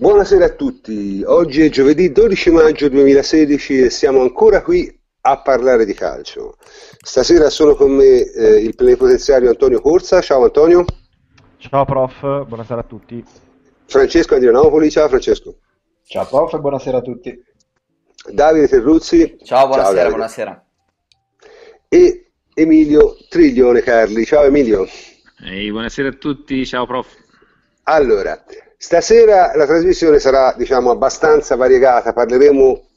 Buonasera a tutti, oggi è giovedì 12 maggio 2016 e siamo ancora qui a parlare di calcio. Stasera sono con me eh, il plenipotenziario Antonio Corsa, ciao Antonio. Ciao prof, buonasera a tutti. Francesco Andrianopoli, ciao Francesco. Ciao prof, buonasera a tutti. Davide Terruzzi. Ciao, buonasera, ciao, buonasera. E Emilio Triglione Carli, ciao Emilio. Ehi, buonasera a tutti, ciao prof. Allora, Stasera la trasmissione sarà diciamo, abbastanza variegata, parleremo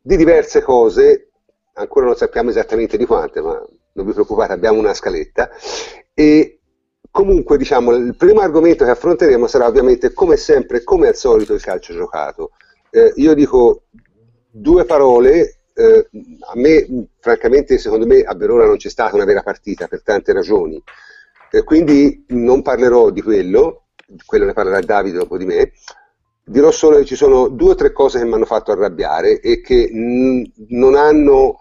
di diverse cose, ancora non sappiamo esattamente di quante, ma non vi preoccupate, abbiamo una scaletta. E comunque diciamo, il primo argomento che affronteremo sarà ovviamente come sempre, come al solito, il calcio giocato. Eh, io dico due parole, eh, a me francamente secondo me a Verona non c'è stata una vera partita per tante ragioni, eh, quindi non parlerò di quello, quello ne parlerà Davide dopo di me, dirò solo che ci sono due o tre cose che mi hanno fatto arrabbiare e che non hanno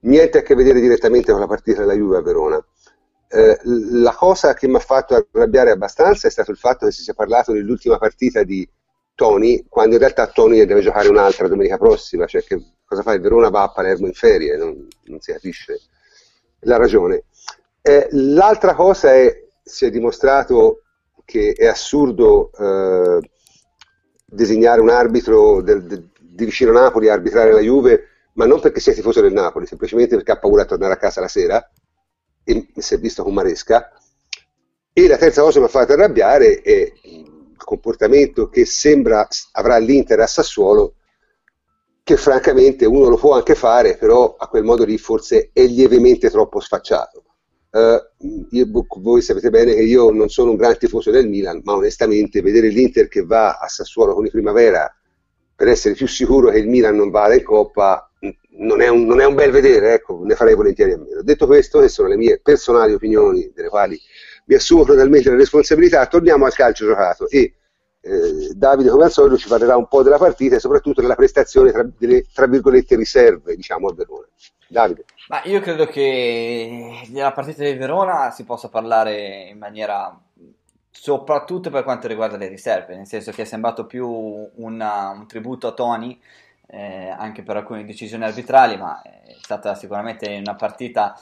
niente a che vedere direttamente con la partita della Juve a Verona. Eh, la cosa che mi ha fatto arrabbiare abbastanza è stato il fatto che si sia parlato dell'ultima partita di Tony, quando in realtà Tony deve giocare un'altra domenica prossima, cioè che cosa fa il Verona va a Palermo in ferie, non, non si capisce la ragione. Eh, l'altra cosa è, si è dimostrato che è assurdo eh, designare un arbitro del, de, di vicino Napoli a arbitrare la Juve, ma non perché sia tifoso del Napoli, semplicemente perché ha paura di tornare a casa la sera e si è visto con Maresca. E la terza cosa che mi ha fatto arrabbiare è il comportamento che sembra avrà l'Inter a Sassuolo, che francamente uno lo può anche fare, però a quel modo lì forse è lievemente troppo sfacciato. Uh, io, voi sapete bene che io non sono un gran tifoso del Milan, ma onestamente vedere l'Inter che va a Sassuolo con i Primavera per essere più sicuro che il Milan non vada in Coppa non è un, non è un bel vedere, ecco, ne farei volentieri a meno. Detto questo, che sono le mie personali opinioni, delle quali mi assumo totalmente la responsabilità, torniamo al calcio giocato e eh, Davide come al solito ci parlerà un po' della partita e soprattutto della prestazione tra, delle tra virgolette riserve diciamo a Verona. Davide. Ma io credo che della partita di Verona si possa parlare in maniera soprattutto per quanto riguarda le riserve, nel senso che è sembrato più una, un tributo a Tony, eh, anche per alcune decisioni arbitrali, ma è stata sicuramente una partita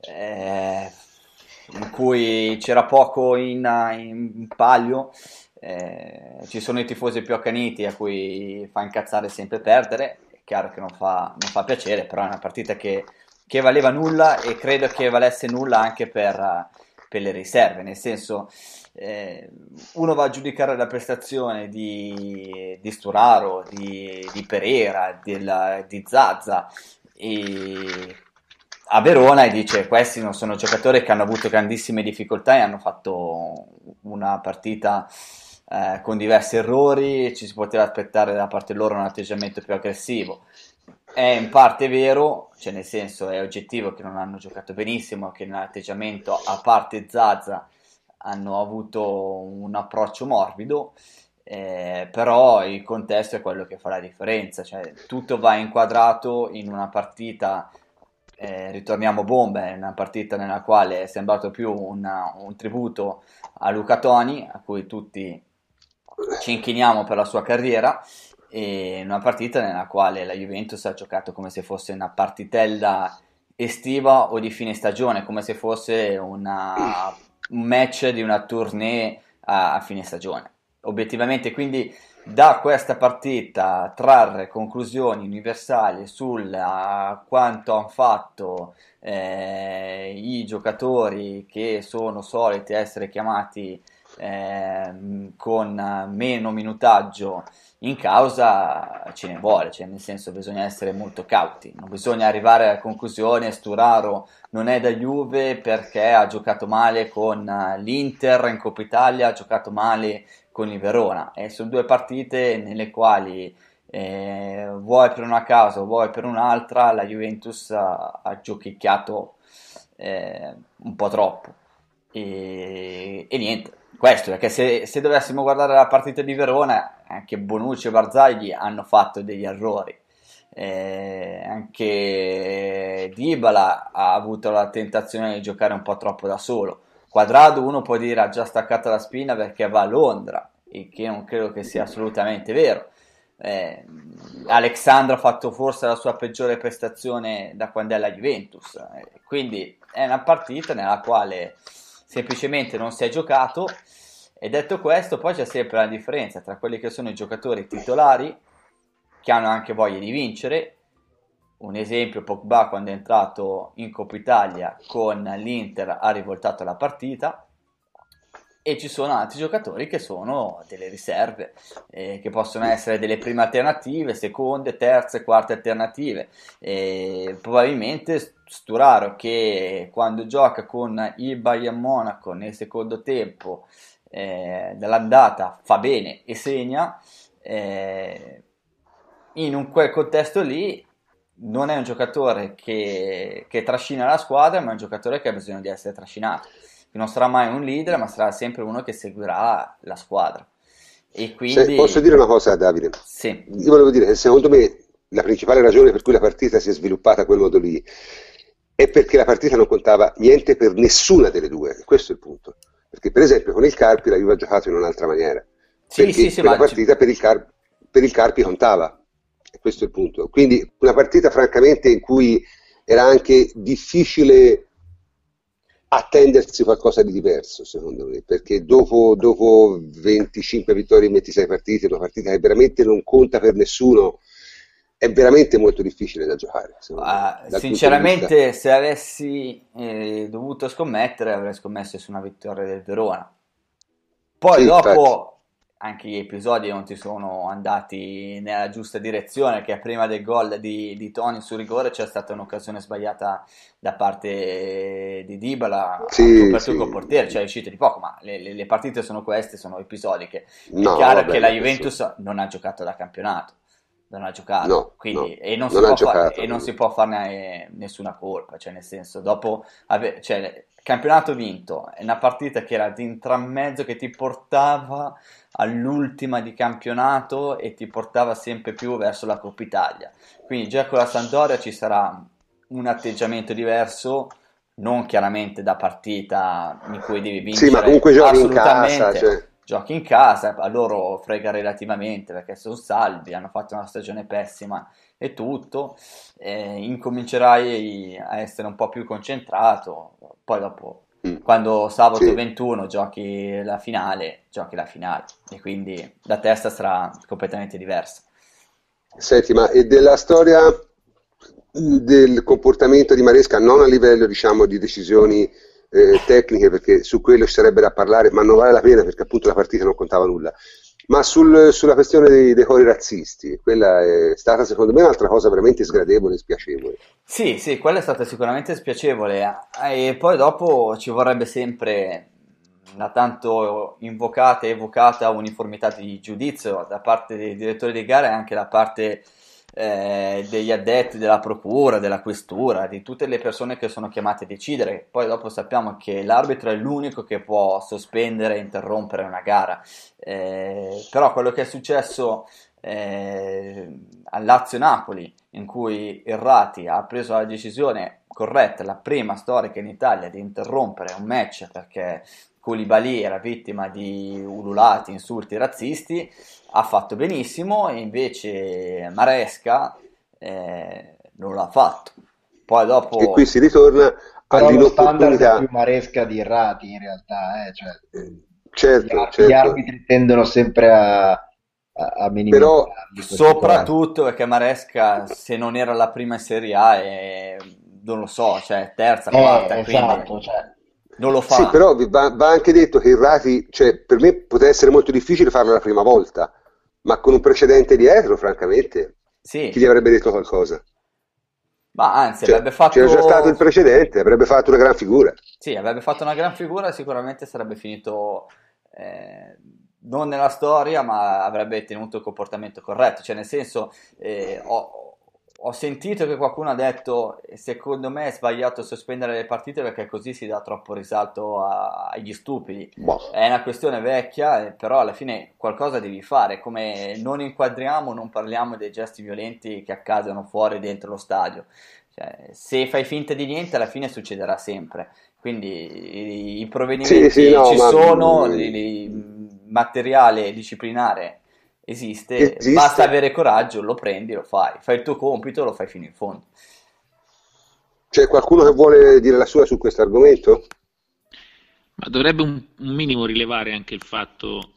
eh, in cui c'era poco in, in palio. Eh, ci sono i tifosi più accaniti a cui fa incazzare sempre perdere, è chiaro che non fa, non fa piacere, però è una partita che che valeva nulla e credo che valesse nulla anche per, per le riserve, nel senso eh, uno va a giudicare la prestazione di, di Sturaro, di, di Pereira, della, di Zazza e a Verona e dice questi non sono giocatori che hanno avuto grandissime difficoltà e hanno fatto una partita eh, con diversi errori, ci si poteva aspettare da parte loro un atteggiamento più aggressivo è in parte vero, cioè nel senso è oggettivo che non hanno giocato benissimo, che nell'atteggiamento, a parte Zaza, hanno avuto un approccio morbido, eh, però il contesto è quello che fa la differenza, cioè tutto va inquadrato in una partita, eh, ritorniamo bombe, una partita nella quale è sembrato più una, un tributo a Luca Toni, a cui tutti ci inchiniamo per la sua carriera, in una partita nella quale la Juventus ha giocato come se fosse una partitella estiva o di fine stagione, come se fosse una, un match di una tournée a, a, fine stagione. Obiettivamente, quindi, da questa partita trarre conclusioni universali su quanto hanno fatto eh, i giocatori che sono soliti essere chiamati eh, con meno minutaggio in causa ce ne vuole, cioè nel senso bisogna essere molto cauti, non bisogna arrivare alla conclusione Sturaro non è da Juve perché ha giocato male con l'Inter in Coppa Italia, ha giocato male con il Verona. E sono due partite nelle quali eh, vuoi per una causa o vuoi per un'altra la Juventus ha, ha giochicchiato eh, un po' troppo. E, e niente questo, perché se, se, dovessimo guardare la partita di Verona, anche Bonucci e Barzagli hanno fatto degli errori. Eh, anche Dybala ha avuto la tentazione di giocare un po' troppo da solo. Quadrado uno può dire ha già staccato la spina perché va a Londra il che non credo che sia assolutamente vero. Eh, Alexandro ha fatto forse la sua peggiore prestazione da quando è la Juventus, eh, quindi è una partita nella quale semplicemente non si è giocato. E detto questo, poi c'è sempre la differenza tra quelli che sono i giocatori titolari, che hanno anche voglia di vincere. Un esempio, Pogba quando è entrato in Coppa Italia con l'Inter ha rivoltato la partita e ci sono altri giocatori che sono delle riserve, eh, che possono essere delle prime alternative, seconde, terze, quarte alternative. E probabilmente Sturaro che quando gioca con il Bayern Monaco nel secondo tempo eh, dell'andata fa bene e segna, eh, in un, quel contesto lì non è un giocatore che, che trascina la squadra, ma è un giocatore che ha bisogno di essere trascinato non sarà mai un leader, ma sarà sempre uno che seguirà la squadra. E quindi... Se posso dire una cosa, Davide? Sì. Io volevo dire che secondo me la principale ragione per cui la partita si è sviluppata a quel modo lì è perché la partita non contava niente per nessuna delle due. Questo è il punto. Perché, per esempio, con il Carpi la Juve ha giocato in un'altra maniera. Sì, perché sì, sì, la partita per il, Car- per il Carpi contava. E questo è il punto. Quindi una partita, francamente, in cui era anche difficile attendersi qualcosa di diverso, secondo me, perché dopo, dopo 25 vittorie in 26 partite, una partita che veramente non conta per nessuno, è veramente molto difficile da giocare. Ah, sinceramente, se avessi eh, dovuto scommettere, avrei scommesso su una vittoria del Verona. Poi sì, dopo, infatti anche gli episodi non ti sono andati nella giusta direzione, che prima del gol di, di Tony su rigore c'è stata un'occasione sbagliata da parte di Dybala, sì, per sì. col portiere, cioè è uscito di poco, ma le, le, le, partite sono queste, sono episodiche. No, è chiaro vabbè, che la Juventus non ha giocato da campionato, non ha giocato, no, quindi, no, e, non, non, si giocato, far, e non si può farne nessuna colpa, cioè nel senso, dopo... Ave, cioè, campionato vinto, è una partita che era di intramezzo che ti portava all'ultima di campionato e ti portava sempre più verso la Coppa Italia. Quindi già con la Sampdoria ci sarà un atteggiamento diverso, non chiaramente da partita in cui devi vincere. Sì, ma comunque giochi in casa. Cioè... Giochi in casa, a loro frega relativamente perché sono salvi, hanno fatto una stagione pessima e tutto. Eh, incomincerai a essere un po' più concentrato, poi dopo Mm. Quando sabato sì. 21 giochi la finale, giochi la finale e quindi la testa sarà completamente diversa. Senti, ma e della storia del comportamento di Maresca non a livello diciamo di decisioni eh, tecniche perché su quello ci sarebbe da parlare ma non vale la pena perché appunto la partita non contava nulla ma sul, sulla questione dei decori razzisti, quella è stata secondo me un'altra cosa veramente sgradevole e spiacevole. Sì, sì, quella è stata sicuramente spiacevole e poi dopo ci vorrebbe sempre la tanto invocata e evocata uniformità di giudizio da parte dei direttori di gara e anche da parte eh, degli addetti della procura, della questura, di tutte le persone che sono chiamate a decidere. Poi dopo sappiamo che l'arbitro è l'unico che può sospendere e interrompere una gara. Eh, però quello che è successo eh, al Lazio-Napoli, in cui Errati ha preso la decisione corretta, la prima storica in Italia di interrompere un match perché Koulibaly era vittima di ululati, insulti razzisti, ha fatto benissimo e invece Maresca eh, non l'ha fatto. Poi dopo... E qui si ritorna Però lo standard è più Maresca di Errati in realtà, eh? cioè, certo, gli, certo. gli arbitri tendono sempre a, a minimizzare. Però soprattutto perché Maresca se non era la prima in Serie A è, non lo so, cioè terza, eh, quarta, esatto, quindi... cioè non lo fa. Sì, però va, va anche detto che il Rati, cioè, per me poteva essere molto difficile farlo la prima volta, ma con un precedente dietro, francamente, sì. chi gli avrebbe detto qualcosa? Ma anzi, cioè, avrebbe fatto... C'era già stato il precedente, avrebbe fatto una gran figura. Sì, avrebbe fatto una gran figura sicuramente sarebbe finito... Eh, non nella storia, ma avrebbe tenuto il comportamento corretto. Cioè, nel senso, eh, ho, ho sentito che qualcuno ha detto secondo me è sbagliato sospendere le partite perché così si dà troppo risalto a, agli stupidi. Boh. è una questione vecchia eh, però alla fine qualcosa devi fare come non inquadriamo non parliamo dei gesti violenti che accadono fuori e dentro lo stadio. Cioè, se fai finta di niente alla fine succederà sempre. Quindi i, i provvedimenti sì, sì, no, ci ma... sono li, li, materiale disciplinare esiste, esiste, basta avere coraggio, lo prendi, lo fai, fai il tuo compito, lo fai fino in fondo. C'è qualcuno che vuole dire la sua su questo argomento? Ma dovrebbe un, un minimo rilevare anche il fatto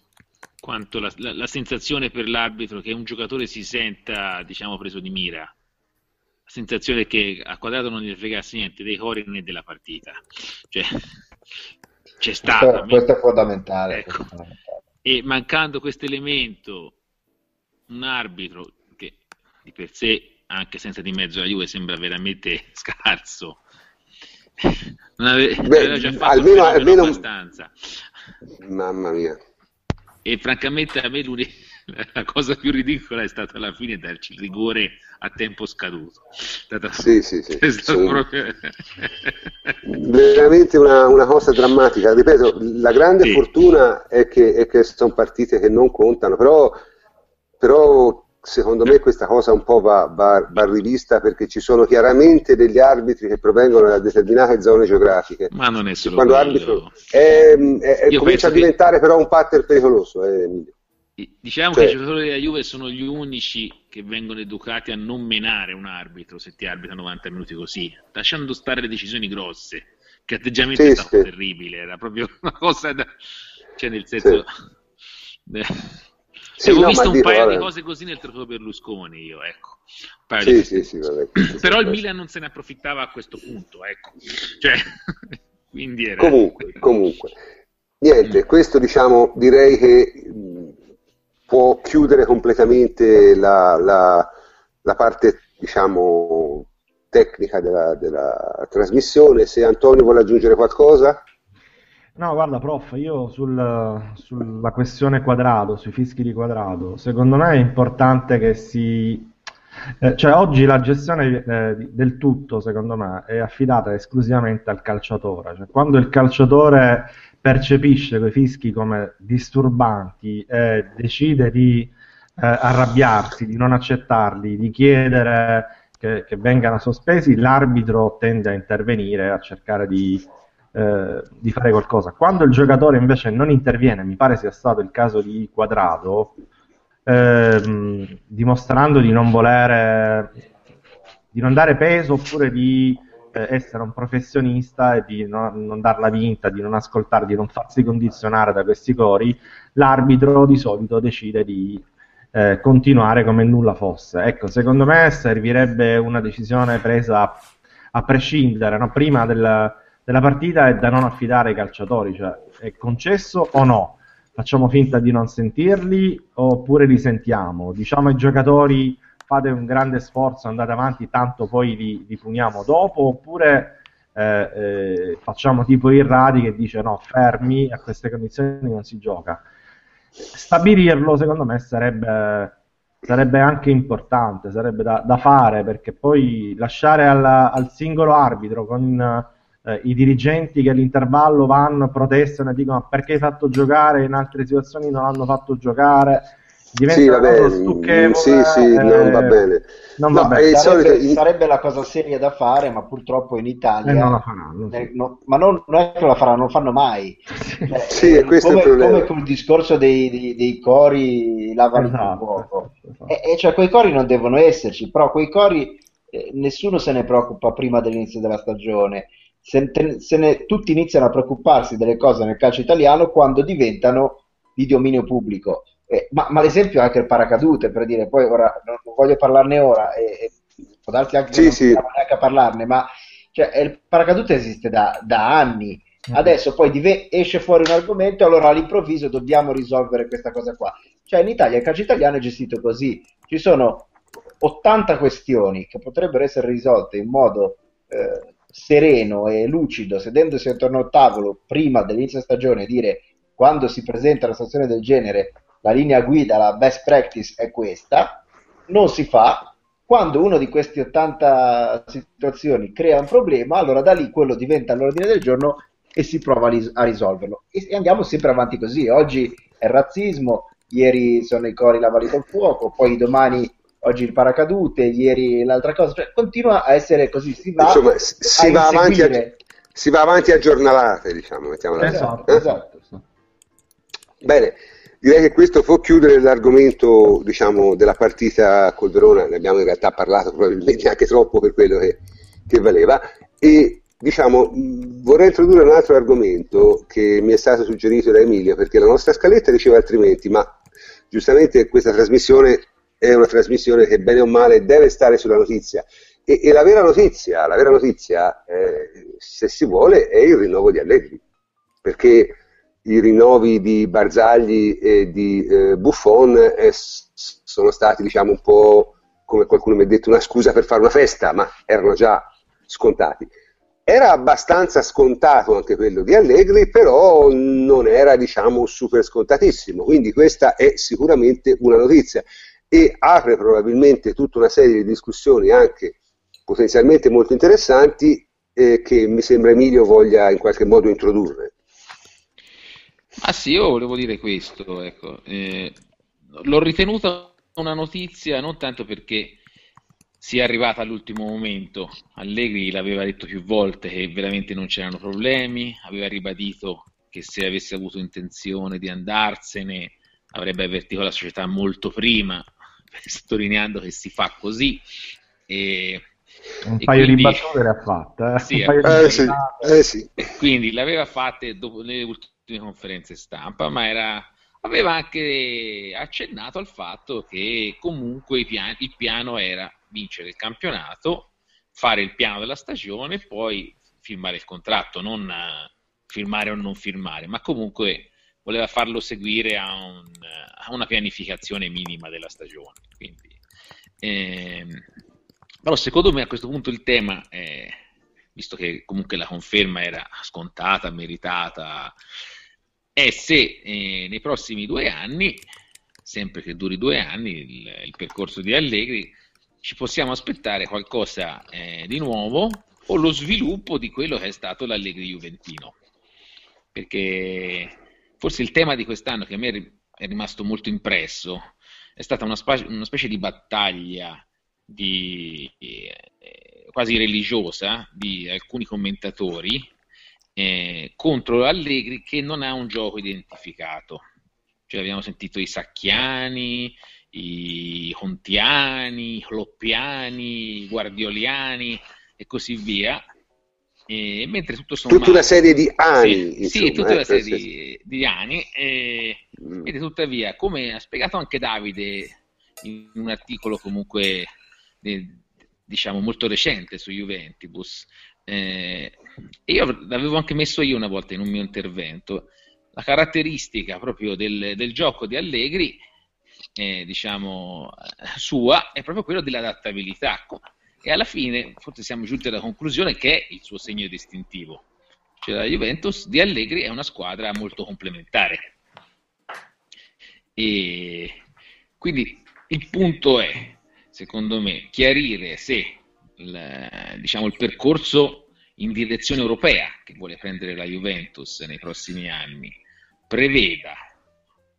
quanto la, la, la, sensazione per l'arbitro che un giocatore si senta, diciamo, preso di mira. La sensazione che a quadrato non gli fregasse niente dei cori né della partita. Cioè, c'è stato. Questo, questo, è fondamentale, ecco. questo è fondamentale. E mancando questo elemento, un arbitro che di per sé, anche senza di mezzo la Juve, sembra veramente scarso. Non ave- Beh, aveva già fatto almeno, almeno abbastanza. Mamma mia. E francamente a me la cosa più ridicola è stata alla fine darci il rigore a tempo scaduto. Stata... Sì, sì, sì. sì. Proprio... Veramente una, una, cosa drammatica. Ripeto, la grande sì. fortuna è che, è che, sono partite che non contano, però, però secondo me questa cosa un po' va, va, va, rivista perché ci sono chiaramente degli arbitri che provengono da determinate zone geografiche. Ma non è solo quando arbitro è, è, è comincia a diventare che... però un pattern pericoloso. Eh, diciamo cioè... che i giocatori della Juve sono gli unici che vengono educati a non menare un arbitro se ti arbitra 90 minuti così, lasciando stare le decisioni grosse. Che atteggiamento sì, è stato sì. terribile, era proprio una cosa da... cioè nel senso... Sì. Sì, Avevo no, visto un dico, paio vabbè. di cose così nel trofeo Berlusconi, io, ecco. Sì, sì, sì, vabbè, Però il Milan non se ne approfittava a questo punto, ecco. Cioè, quindi era... Comunque, comunque. Niente, mm. questo diciamo, direi che può chiudere completamente la, la, la parte, diciamo, tecnica della, della trasmissione. Se Antonio vuole aggiungere qualcosa... No, guarda, prof, io sul, sulla questione quadrato, sui fischi di quadrato, secondo me è importante che si... Eh, cioè, oggi la gestione eh, del tutto, secondo me, è affidata esclusivamente al calciatore. Cioè, quando il calciatore percepisce quei fischi come disturbanti e decide di eh, arrabbiarsi, di non accettarli, di chiedere che, che vengano sospesi, l'arbitro tende a intervenire, a cercare di eh, di fare qualcosa. Quando il giocatore invece non interviene, mi pare sia stato il caso di Quadrado, ehm, dimostrando di non volere, di non dare peso oppure di eh, essere un professionista e di non, non darla vinta, di non ascoltare, di non farsi condizionare da questi cori, l'arbitro di solito decide di eh, continuare come nulla fosse. Ecco, secondo me servirebbe una decisione presa a prescindere, no? prima del, della partita è da non affidare ai calciatori, cioè è concesso o no? Facciamo finta di non sentirli oppure li sentiamo? Diciamo ai giocatori fate un grande sforzo, andate avanti, tanto poi li, li puniamo dopo, oppure eh, eh, facciamo tipo il Radi che dice no, fermi, a queste condizioni non si gioca. Stabilirlo secondo me sarebbe, sarebbe anche importante, sarebbe da, da fare perché poi lasciare al, al singolo arbitro con eh, i dirigenti che all'intervallo vanno, protestano e dicono perché hai fatto giocare, in altre situazioni non hanno fatto giocare. Diventa sì, vabbè, mm, sì, sì, eh, non va bene. Non no, va bene. Sarebbe, solito... sarebbe, la cosa seria da fare, ma purtroppo in Italia... Eh, non la faranno. Eh, no, ma non, non, è che la faranno, non fanno mai. Sì, eh, questo come, è il problema. Come col discorso dei, dei, dei cori lavano esatto, fuoco. Esatto. E, e, cioè quei cori non devono esserci, però quei cori eh, nessuno se ne preoccupa prima dell'inizio della stagione se, se ne, tutti iniziano a preoccuparsi delle cose nel calcio italiano quando diventano di dominio pubblico. Eh, ma, ma l'esempio è anche il paracadute, per dire, poi ora non, non voglio parlarne ora, e, e può darsi anche sì, che sì. non neanche a parlarne, ma cioè, il paracadute esiste da, da anni. Mm. Adesso poi dive- esce fuori un argomento allora all'improvviso dobbiamo risolvere questa cosa qua. Cioè in Italia il calcio italiano è gestito così. Ci sono 80 questioni che potrebbero essere risolte in modo eh, sereno e lucido, sedendosi attorno al tavolo prima dell'inizio stagione, dire quando si presenta una situazione del genere, la linea guida, la best practice è questa, non si fa. Quando uno di queste 80 situazioni crea un problema, allora da lì quello diventa l'ordine del giorno e si prova a risolverlo. E andiamo sempre avanti così. Oggi è il razzismo, ieri sono i cori lavati col fuoco, poi domani oggi il paracadute, ieri l'altra cosa, cioè, continua a essere così, si va, Insomma, si, va avanti a, si va avanti a giornalate, diciamo, mettiamola esatto, eh? esatto. Bene, direi che questo può chiudere l'argomento diciamo, della partita col Verona, ne abbiamo in realtà parlato probabilmente anche troppo per quello che, che valeva. E diciamo, vorrei introdurre un altro argomento che mi è stato suggerito da Emilio, perché la nostra scaletta diceva altrimenti, ma giustamente questa trasmissione è una trasmissione che bene o male deve stare sulla notizia. E, e la vera notizia, la vera notizia eh, se si vuole, è il rinnovo di Allegri, perché i rinnovi di Barzagli e di eh, Buffon eh, sono stati, diciamo, un po' come qualcuno mi ha detto, una scusa per fare una festa, ma erano già scontati. Era abbastanza scontato anche quello di Allegri, però non era, diciamo, super scontatissimo, quindi questa è sicuramente una notizia e apre probabilmente tutta una serie di discussioni anche potenzialmente molto interessanti eh, che mi sembra Emilio voglia in qualche modo introdurre. Ma sì, io volevo dire questo, ecco. eh, l'ho ritenuta una notizia non tanto perché sia arrivata all'ultimo momento, Allegri l'aveva detto più volte che veramente non c'erano problemi, aveva ribadito che se avesse avuto intenzione di andarsene avrebbe avvertito la società molto prima, sottolineando che si fa così. E un e paio quindi, di battute le ha fatte. Eh? Sì, eh, sì, eh, sì. quindi le aveva fatte dopo le ultime conferenze stampa, ma era, aveva anche accennato al fatto che comunque il piano, il piano era vincere il campionato, fare il piano della stagione e poi firmare il contratto, non firmare o non firmare, ma comunque voleva farlo seguire a, un, a una pianificazione minima della stagione. Quindi, ehm, però secondo me a questo punto il tema, è, visto che comunque la conferma era scontata, meritata, è se eh, nei prossimi due anni, sempre che duri due anni il, il percorso di Allegri, ci possiamo aspettare qualcosa eh, di nuovo o lo sviluppo di quello che è stato l'Allegri Juventino. Perché forse il tema di quest'anno che a me è rimasto molto impresso è stata una, spa- una specie di battaglia di, eh, quasi religiosa di alcuni commentatori eh, contro Allegri che non ha un gioco identificato. Cioè abbiamo sentito i Sacchiani, i Contiani, i Loppiani, i Guardioliani e così via. E, mentre tutto sommato, tutta una serie di anni, sì, sì tutta una serie di, di anni. E, mm. Tuttavia, come ha spiegato anche Davide in un articolo comunque diciamo molto recente su Juventus. Eh, e io l'avevo anche messo io una volta in un mio intervento. La caratteristica proprio del, del gioco di Allegri, eh, diciamo, sua, è proprio quello dell'adattabilità. E alla fine, forse siamo giunti alla conclusione che è il suo segno distintivo. Cioè la Juventus di Allegri è una squadra molto complementare. E quindi il punto è secondo me, chiarire se il, diciamo, il percorso in direzione europea che vuole prendere la Juventus nei prossimi anni preveda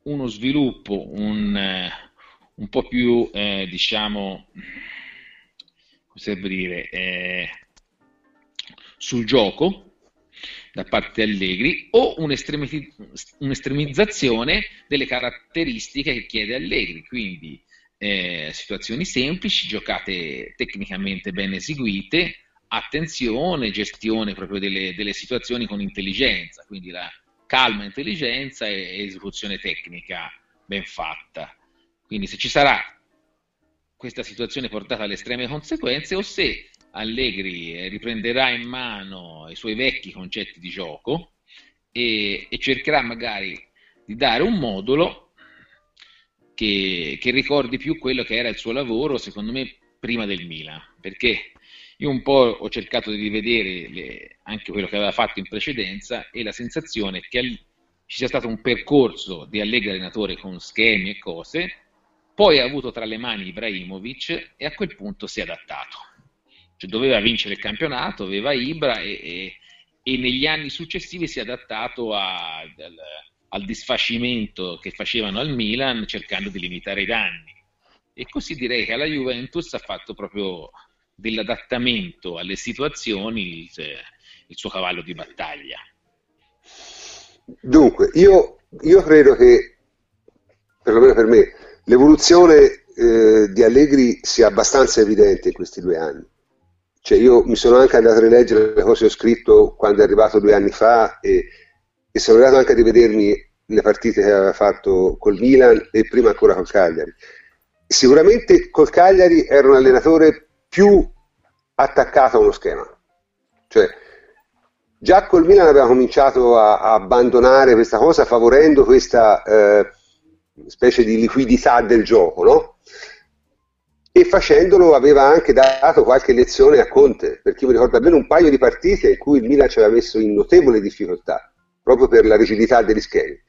uno sviluppo un, un po' più, eh, diciamo, come dire, eh, sul gioco da parte di Allegri o un'estremizzazione delle caratteristiche che chiede Allegri, quindi eh, situazioni semplici, giocate tecnicamente ben eseguite, attenzione, gestione proprio delle, delle situazioni con intelligenza, quindi la calma intelligenza e esecuzione tecnica ben fatta. Quindi se ci sarà questa situazione portata alle estreme conseguenze o se Allegri eh, riprenderà in mano i suoi vecchi concetti di gioco e, e cercherà magari di dare un modulo che, che, ricordi più quello che era il suo lavoro, secondo me, prima del Milan, perché io un po' ho cercato di rivedere le, anche quello che aveva fatto in precedenza e la sensazione che al, ci sia stato un percorso di allegri allenatore con schemi e cose, poi ha avuto tra le mani Ibrahimovic e a quel punto si è adattato. Cioè doveva vincere il campionato, aveva Ibra e, e, e negli anni successivi si è adattato a, al, al disfacimento che facevano al Milan cercando di limitare i danni. E così direi che alla Juventus ha fatto proprio dell'adattamento alle situazioni il, il suo cavallo di battaglia. Dunque, io, io credo che perlomeno per me, l'evoluzione eh, di Allegri sia abbastanza evidente in questi due anni. Cioè io mi sono anche andato a rileggere le cose che ho scritto quando è arrivato due anni fa e, e sono arrivato anche a rivedermi le partite che aveva fatto col Milan e prima ancora col Cagliari. Sicuramente col Cagliari era un allenatore più attaccato a uno schema. Cioè, già col Milan aveva cominciato a, a abbandonare questa cosa favorendo questa eh, specie di liquidità del gioco, no? E facendolo aveva anche dato qualche lezione a Conte, perché mi ricordo almeno un paio di partite in cui il Milan ci aveva messo in notevole difficoltà, proprio per la rigidità degli schemi.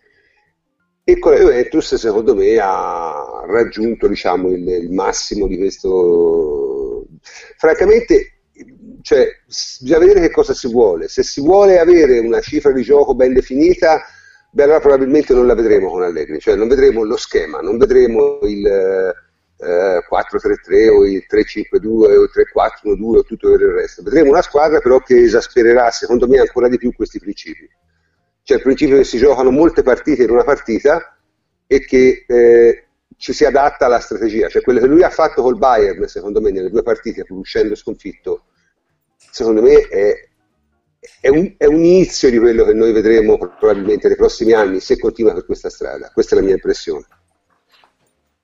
E con la Juventus, secondo me, ha raggiunto diciamo, il, il massimo di questo. Francamente, cioè, bisogna vedere che cosa si vuole. Se si vuole avere una cifra di gioco ben definita, beh, allora probabilmente non la vedremo con Allegri, cioè non vedremo lo schema, non vedremo il eh, 4-3-3 o il 3-5-2 o il 3-4-1-2 o tutto il resto. Vedremo una squadra però che esaspererà, secondo me, ancora di più questi principi. Cioè il principio che si giocano molte partite in una partita e che eh, ci si adatta alla strategia. Cioè quello che lui ha fatto col Bayern, secondo me, nelle due partite, pur uscendo sconfitto, secondo me è, è, un, è, un, inizio di quello che noi vedremo probabilmente nei prossimi anni se continua per questa strada. Questa è la mia impressione.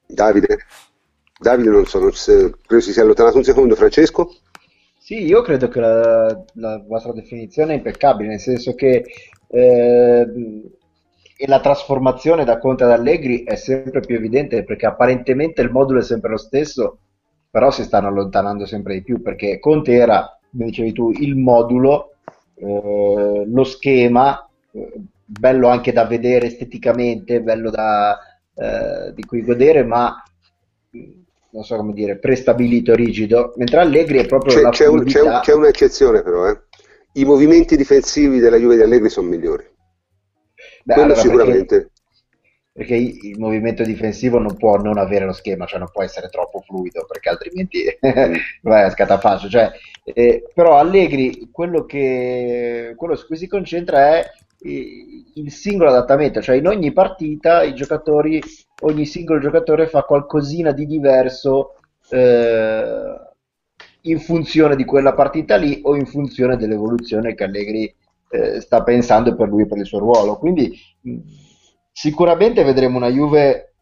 Davide? Davide non so, non se, credo si sia allontanato un secondo. Francesco? Sì, io credo che la, la vostra definizione è impeccabile, nel senso che eh, la trasformazione da Conte ad Allegri è sempre più evidente perché apparentemente il modulo è sempre lo stesso, però si stanno allontanando sempre di più perché Conte era, come dicevi tu, il modulo, eh, lo schema, eh, bello anche da vedere esteticamente, bello da, eh, di cui godere, ma non so come dire, prestabilito, rigido, mentre Allegri è proprio c'è, c'è, un, c'è, un, c'è un'eccezione però, eh. i movimenti difensivi della Juve di Allegri sono migliori. Beh, Quello allora sicuramente. Perché, il movimento difensivo non può non avere lo schema, cioè non può essere troppo fluido, perché altrimenti vai a scatafascio. Cioè, eh, però Allegri, quello, che, quello su cui si concentra è il singolo adattamento, cioè in ogni partita i giocatori, ogni singolo giocatore fa qualcosina di diverso eh, in funzione di quella partita lì o in funzione dell'evoluzione che Allegri eh, sta pensando per lui e per il suo ruolo. Quindi sicuramente vedremo una Juve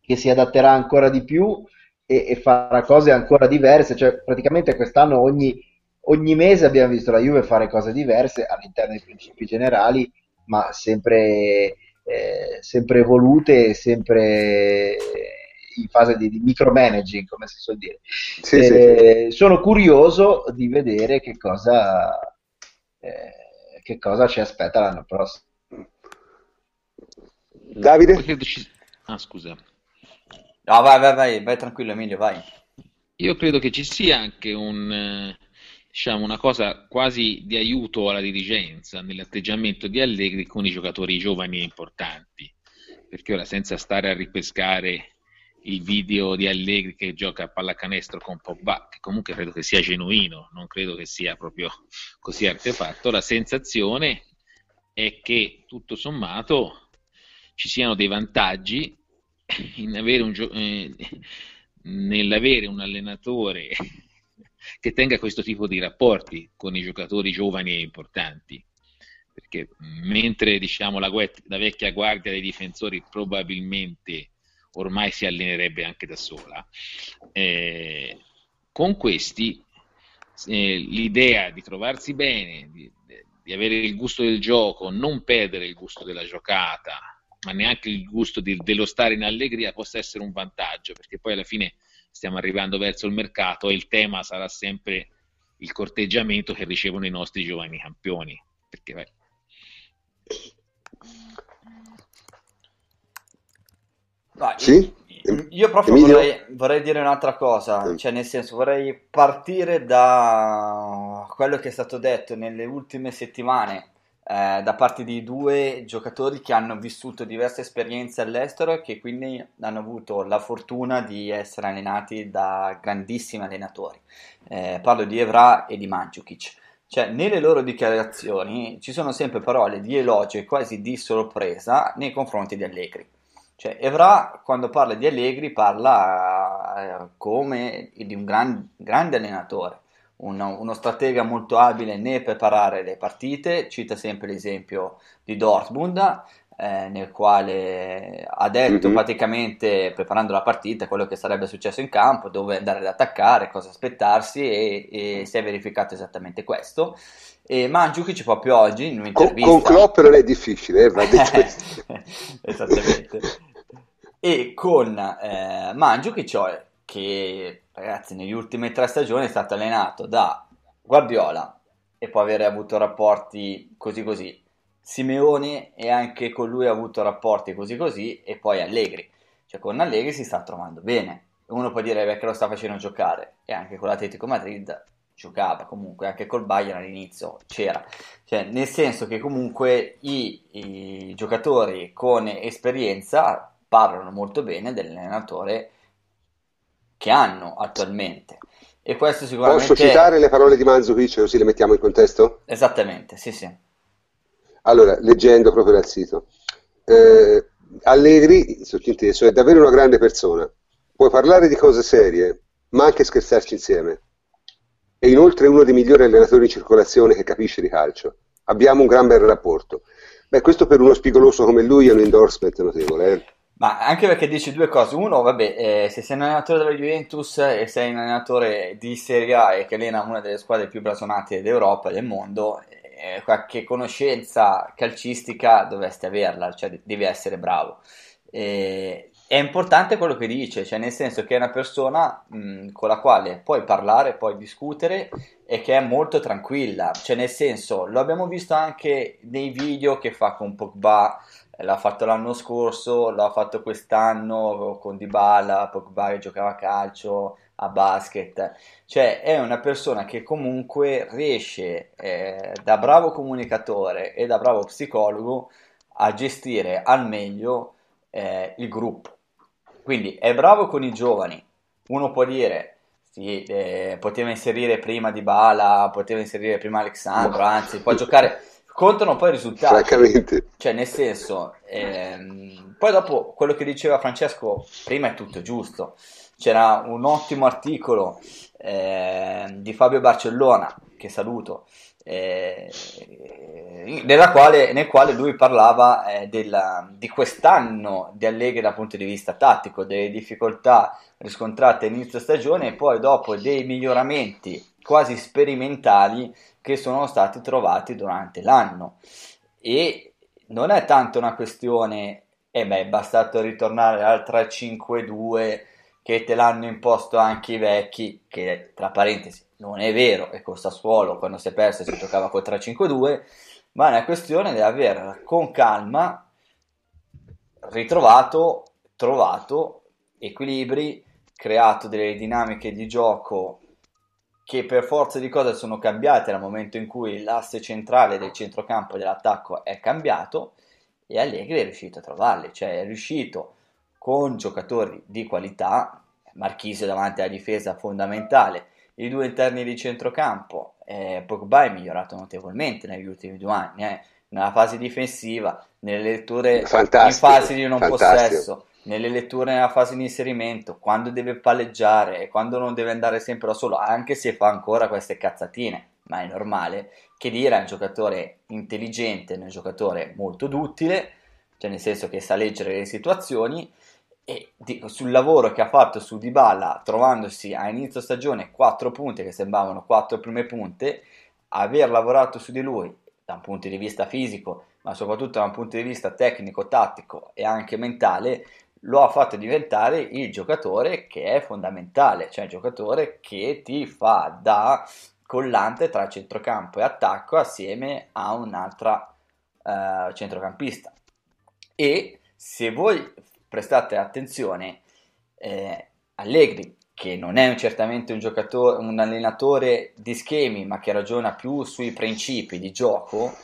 che si adatterà ancora di più e, e farà cose ancora diverse, cioè praticamente quest'anno ogni ogni mese abbiamo visto la Juve fare cose diverse all'interno dei principi generali, ma sempre, eh, sempre evolute, sempre in fase di, di micromanaging, come si suol dire. Sì, eh, sì. Sono curioso di vedere che cosa, eh, che cosa ci aspetta l'anno prossimo. Davide? Ah, scusa. No, vai, vai, vai, vai tranquillo Emilio, vai. Io credo che ci sia anche un diciamo, una cosa quasi di aiuto alla dirigenza nell'atteggiamento di Allegri con i giocatori giovani e importanti, perché ora senza stare a ripescare il video di Allegri che gioca a pallacanestro con Pogba, che comunque credo che sia genuino, non credo che sia proprio così artefatto, la sensazione è che tutto sommato ci siano dei vantaggi un eh, nell'avere un allenatore che tenga questo tipo di rapporti con i giocatori giovani e importanti. Perché mentre diciamo, la, la vecchia guardia dei difensori probabilmente ormai si allenerebbe anche da sola, eh, con questi eh, l'idea di trovarsi bene, di, di, avere il gusto del gioco, non perdere il gusto della giocata, ma neanche il gusto di, dello stare in allegria possa essere un vantaggio, perché poi alla fine stiamo arrivando verso il mercato e il tema sarà sempre il corteggiamento che ricevono i nostri giovani campioni. Perché, beh. Vai, sì? Io proprio vorrei, vorrei, dire un'altra cosa, cioè nel senso vorrei partire da quello che è stato detto nelle ultime settimane eh, da parte di due giocatori che hanno vissuto diverse esperienze all'estero e che quindi hanno avuto la fortuna di essere allenati da grandissimi allenatori. Eh, parlo di Evra e di Mandzukic. Cioè, nelle loro dichiarazioni ci sono sempre parole di elogio e quasi di sorpresa nei confronti di Allegri. Cioè, Evra, quando parla di Allegri, parla eh, come di un gran, grande allenatore, uno, uno, stratega molto abile nel preparare le partite. Cita sempre l'esempio di Dortmund, eh, nel quale ha detto mm-hmm. praticamente, preparando la partita, quello che sarebbe successo in campo, dove andare ad attaccare, cosa aspettarsi, e, e si è verificato esattamente questo. E Mandzukic proprio oggi in un'intervista... Con, con Klopp non è difficile, eh, va detto Esattamente e con eh, Mandzukic cioè, che ragazzi negli ultimi tre stagioni è stato allenato da Guardiola e può avere avuto rapporti così così. Simeone e anche con lui ha avuto rapporti così così e poi Allegri. Cioè con Allegri si sta trovando bene. Uno può dire che lo sta facendo giocare. E anche con l'Atletico Madrid giocava comunque anche col Bayern all'inizio c'era. Cioè nel senso che comunque i, i giocatori con esperienza parlano molto bene dell'allenatore che hanno attualmente. E questo sicuramente... Posso citare le parole di Manzukic così le mettiamo in contesto? Esattamente, sì sì. Allora, leggendo proprio dal sito. Eh, Allegri, sottinteso, è davvero una grande persona. Puoi parlare di cose serie, ma anche scherzarci insieme. È inoltre uno dei migliori allenatori in circolazione che capisce di calcio. Abbiamo un gran bel rapporto. Beh, questo per uno spigoloso come lui è un endorsement notevole. Eh? Ma anche perché dici due cose. Uno, vabbè, eh, se sei un allenatore della Juventus e sei un allenatore di Serie A e che allena una delle squadre più blasonate d'Europa e del mondo, eh, qualche conoscenza calcistica dovresti averla, cioè devi essere bravo. Eh, è importante quello che dice, cioè nel senso che è una persona mh, con la quale puoi parlare, puoi discutere e che è molto tranquilla, cioè nel senso lo abbiamo visto anche nei video che fa con Pogba l'ha fatto l'anno scorso, l'ha fatto quest'anno con Dybala, Pogba che giocava a calcio, a basket. Cioè è una persona che comunque riesce eh, da bravo comunicatore e da bravo psicologo a gestire al meglio eh, il gruppo. Quindi è bravo con i giovani. Uno può dire sì, eh, poteva inserire prima Dybala, poteva inserire prima Alexandro, anzi può giocare contano poi i risultati. Francamente. Cioè, nel senso, ehm, poi dopo quello che diceva Francesco prima è tutto giusto. C'era un ottimo articolo eh, di Fabio Barcellona, che saluto, eh, quale, nel quale lui parlava eh, della, di quest'anno di Allegri dal punto di vista tattico, delle difficoltà riscontrate all'inizio stagione e poi dopo dei miglioramenti quasi sperimentali che sono stati trovati durante l'anno. E non è tanto una questione e eh beh, è bastato ritornare al 3-5-2 che te l'hanno imposto anche i vecchi, che tra parentesi non è vero, e costa suolo quando si è perso si giocava col 3-5-2, ma è una questione di aver con calma ritrovato, trovato equilibri, creato delle dinamiche di gioco che per forza di cose sono cambiate nel momento in cui l'asse centrale del centrocampo dell'attacco è cambiato e Allegri è riuscito a trovarli, cioè è riuscito con giocatori di qualità, Marchisio davanti alla difesa fondamentale, i due interni di centrocampo, eh, Pogba è migliorato notevolmente negli ultimi due anni, eh, nella fase difensiva, nelle letture fantastico, in fase di non fantastico. possesso, nelle letture nella fase di inserimento, quando deve palleggiare e quando non deve andare sempre da solo, anche se fa ancora queste cazzatine, ma è normale, che dire è un giocatore intelligente, un giocatore molto duttile, cioè nel senso che sa leggere le situazioni e dico, sul lavoro che ha fatto su Dybala, trovandosi a inizio stagione 4 punti che sembravano 4 prime punte, aver lavorato su di lui da un punto di vista fisico, ma soprattutto da un punto di vista tecnico, tattico e anche mentale, lo ha fatto diventare il giocatore che è fondamentale, cioè il giocatore che ti fa da collante tra centrocampo e attacco assieme a un'altra uh, centrocampista. E se voi prestate attenzione, eh, Allegri, che non è certamente un, giocatore, un allenatore di schemi, ma che ragiona più sui principi di gioco,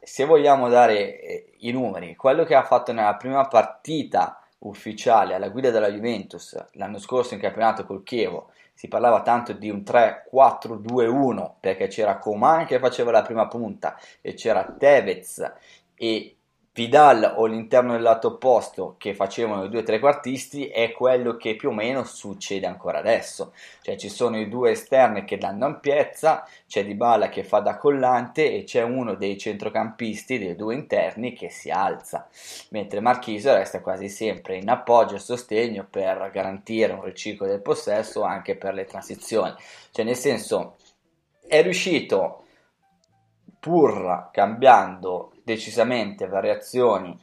se vogliamo dare eh, i numeri, quello che ha fatto nella prima partita ufficiale alla guida della Juventus l'anno scorso in campionato col Chievo. Si parlava tanto di un 3-4-2-1 perché c'era Coman che faceva la prima punta e c'era Tevez e Vidal o l'interno del lato opposto che facevano i due trequartisti è quello che più o meno succede ancora adesso. Cioè ci sono i due esterni che danno ampiezza, c'è Dybala che fa da collante e c'è uno dei centrocampisti, dei due interni, che si alza, mentre Marchisio resta quasi sempre in appoggio e sostegno per garantire un riciclo del possesso anche per le transizioni. Cioè nel senso è riuscito pur cambiando decisamente variazioni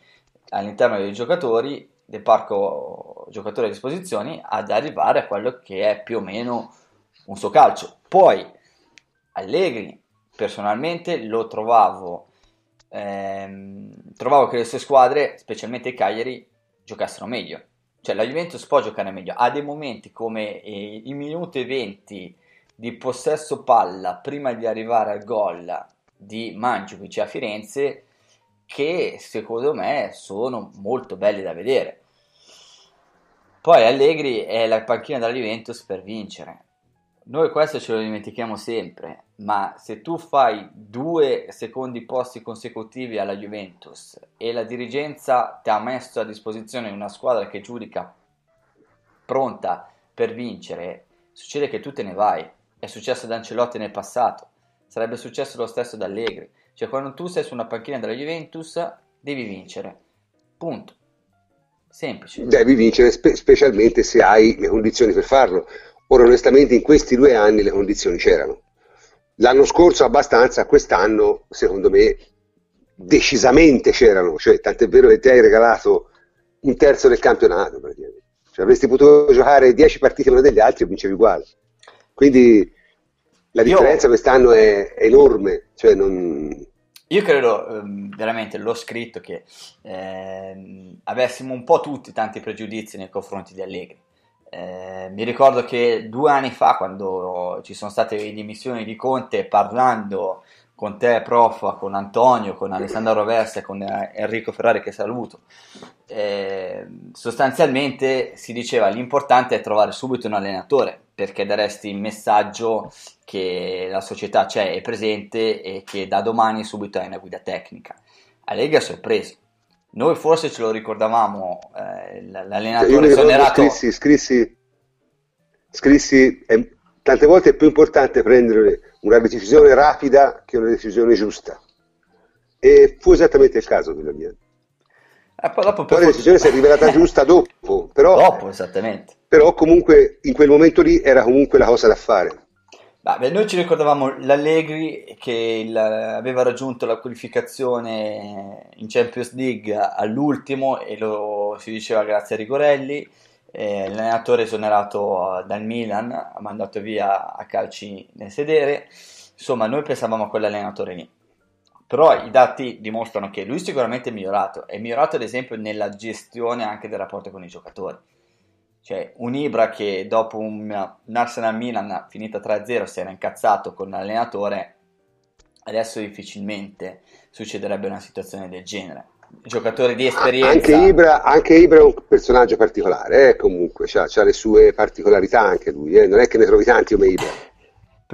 all'interno dei giocatori, del parco giocatori a disposizione, ad arrivare a quello che è più o meno un suo calcio. Poi Allegri, personalmente, lo trovavo, ehm, trovavo che le sue squadre, specialmente i Cagliari, giocassero meglio. Cioè la Juventus può giocare meglio, ha dei momenti come eh, i minuti e 20 di possesso palla prima di arrivare al gol di Mandzukic a Firenze che secondo me sono molto belli da vedere. Poi Allegri è la panchina della Juventus per vincere. Noi questo ce lo dimentichiamo sempre, ma se tu fai due secondi posti consecutivi alla Juventus e la dirigenza ti ha messo a disposizione una squadra che giudica pronta per vincere, succede che tu te ne vai. È successo ad Ancelotti nel passato, sarebbe successo lo stesso ad Allegri. Cioè, quando tu sei su una panchina della Juventus, devi vincere. Punto. Semplice. Devi vincere, spe- specialmente se hai le condizioni per farlo. Ora, onestamente, in questi due anni le condizioni c'erano. L'anno scorso abbastanza, quest'anno, secondo me, decisamente c'erano. Cioè, tant'è vero che ti hai regalato un terzo del campionato, praticamente. Cioè, avresti potuto giocare 10 partite una degli altri e vincevi uguale. Quindi la differenza Io... quest'anno è, è enorme. Cioè non... Io credo ehm, veramente, l'ho scritto, che eh, avessimo un po' tutti tanti pregiudizi nei confronti di Allegri. Eh, mi ricordo che due anni fa, quando ci sono state le dimissioni di Conte, parlando con te, prof, con Antonio, con Alessandro Roversa e con eh, Enrico Ferrari, che saluto, eh, sostanzialmente si diceva l'importante è trovare subito un allenatore perché daresti il messaggio che la società c'è, è presente e che da domani subito hai una guida tecnica. Allegri ha sorpreso. Noi forse ce lo ricordavamo, eh, l'allenatore esonerato... Scrissi, scrissi, scrissi eh, tante volte è più importante prendere una decisione rapida che una decisione giusta. E fu esattamente il caso della mia. E poi dopo poi la decisione si è rivelata giusta dopo, però, dopo, esattamente. però comunque in quel momento lì era comunque la cosa da fare. Beh, noi ci ricordavamo l'Allegri che il, aveva raggiunto la qualificazione in Champions League all'ultimo e lo si diceva grazie a Rigorelli. Eh, l'allenatore esonerato dal Milan, ha mandato via a calci nel sedere. Insomma, noi pensavamo a quell'allenatore lì però i dati dimostrano che lui sicuramente è migliorato, è migliorato ad esempio nella gestione anche del rapporto con i giocatori. Cioè, un Ibra che dopo un, un Arsenal Milan finita 3-0 si era incazzato con l'allenatore, adesso difficilmente succederebbe una situazione del genere. Giocatori di esperienza. Anche Ibra, anche Ibra è un personaggio particolare, eh, comunque, ha le sue particolarità anche lui, eh. non è che ne trovi tanti come Ibra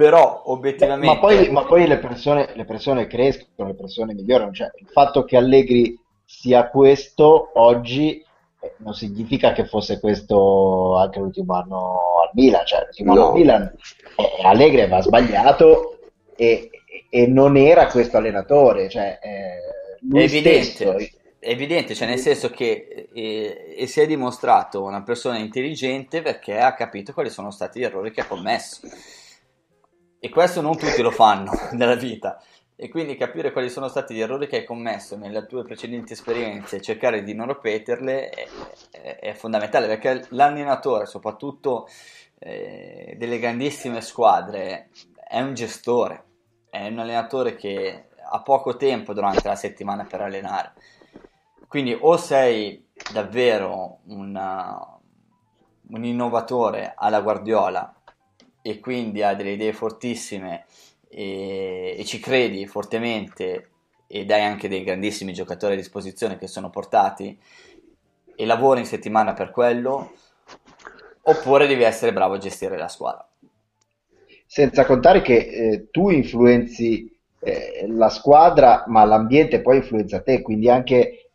però obiettivamente... Ma poi, ma poi le, persone, le, persone, crescono, le persone migliorano, cioè il fatto che Allegri sia questo oggi eh, non significa che fosse questo anche l'ultimo anno al Milan, cioè l'ultimo no. anno al Milan eh, Allegri aveva sbagliato e, e, non era questo allenatore, cioè eh, è evidente. Stesso, è evidente, cioè nel senso che eh, e si è dimostrato una persona intelligente perché ha capito quali sono stati gli errori che ha commesso e questo non tutti lo fanno nella vita. E quindi capire quali sono stati gli errori che hai commesso nelle tue precedenti esperienze e cercare di non ripeterle è, è, è fondamentale perché l'allenatore, soprattutto eh, delle grandissime squadre, è un gestore, è un allenatore che ha poco tempo durante la settimana per allenare. Quindi o sei davvero una, un innovatore alla Guardiola e quindi ha delle idee fortissime e, e, ci credi fortemente e dai anche dei grandissimi giocatori a disposizione che sono portati e lavori in settimana per quello oppure devi essere bravo a gestire la squadra. Senza contare che eh, tu influenzi eh, la squadra ma l'ambiente poi influenza te quindi anche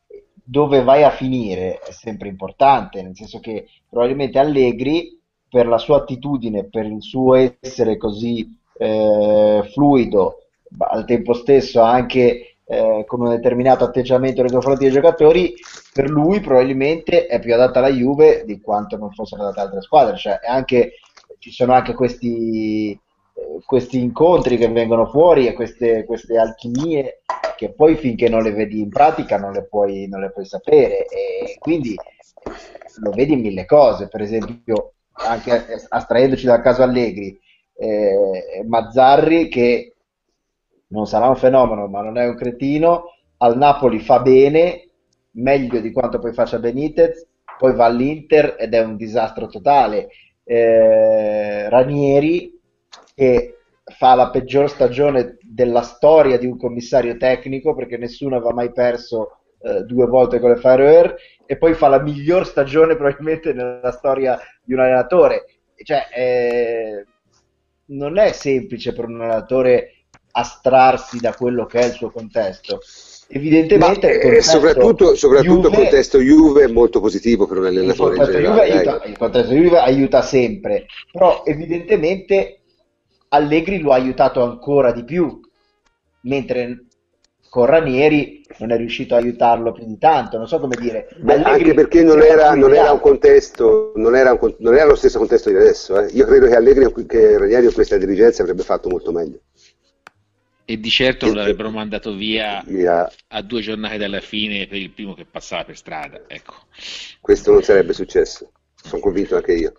dove vai a finire è sempre importante, nel senso che probabilmente Allegri, per la sua attitudine, per il suo essere così eh, fluido, al tempo stesso anche eh, con un determinato atteggiamento nei confronti dei giocatori, per lui probabilmente è più adatta alla Juve di quanto non fosse adatta ad altre squadre. Cioè, anche, ci sono anche questi, eh, questi incontri che vengono fuori e queste, queste, alchimie che poi finché non le vedi in pratica non le puoi, non le puoi sapere. E quindi lo vedi in mille cose, per esempio, anche astraendoci dal caso Allegri, eh, Mazzarri che non sarà un fenomeno, ma non è un cretino. Al Napoli fa bene, meglio di quanto poi faccia Benitez, poi va all'Inter ed è un disastro totale. Eh, Ranieri, che fa la peggior stagione della storia di un commissario tecnico, perché nessuno aveva mai perso eh, due volte con le Fire e poi fa la miglior stagione probabilmente nella storia di un allenatore. Cioè, eh, non è semplice per un allenatore astrarsi da quello che è il suo contesto. Evidentemente, il, contesto soprattutto, soprattutto Juve, il contesto Juve è molto positivo per un allenatore. Il contesto, Juve aiuta, il contesto Juve aiuta sempre, però evidentemente Allegri lo ha aiutato ancora di più, mentre con Ranieri non è riuscito a aiutarlo più di tanto, non so come dire. Beh, anche perché non era, non era, un contesto, non era, un, non era, lo stesso contesto di adesso. Eh. Io credo che Allegri, che Ranieri con questa dirigenza avrebbe fatto molto meglio. E di certo non l'avrebbero mandato via, via, a due giornate dalla fine per il primo che passava per strada. Ecco. Questo non sarebbe successo, sono convinto anche io.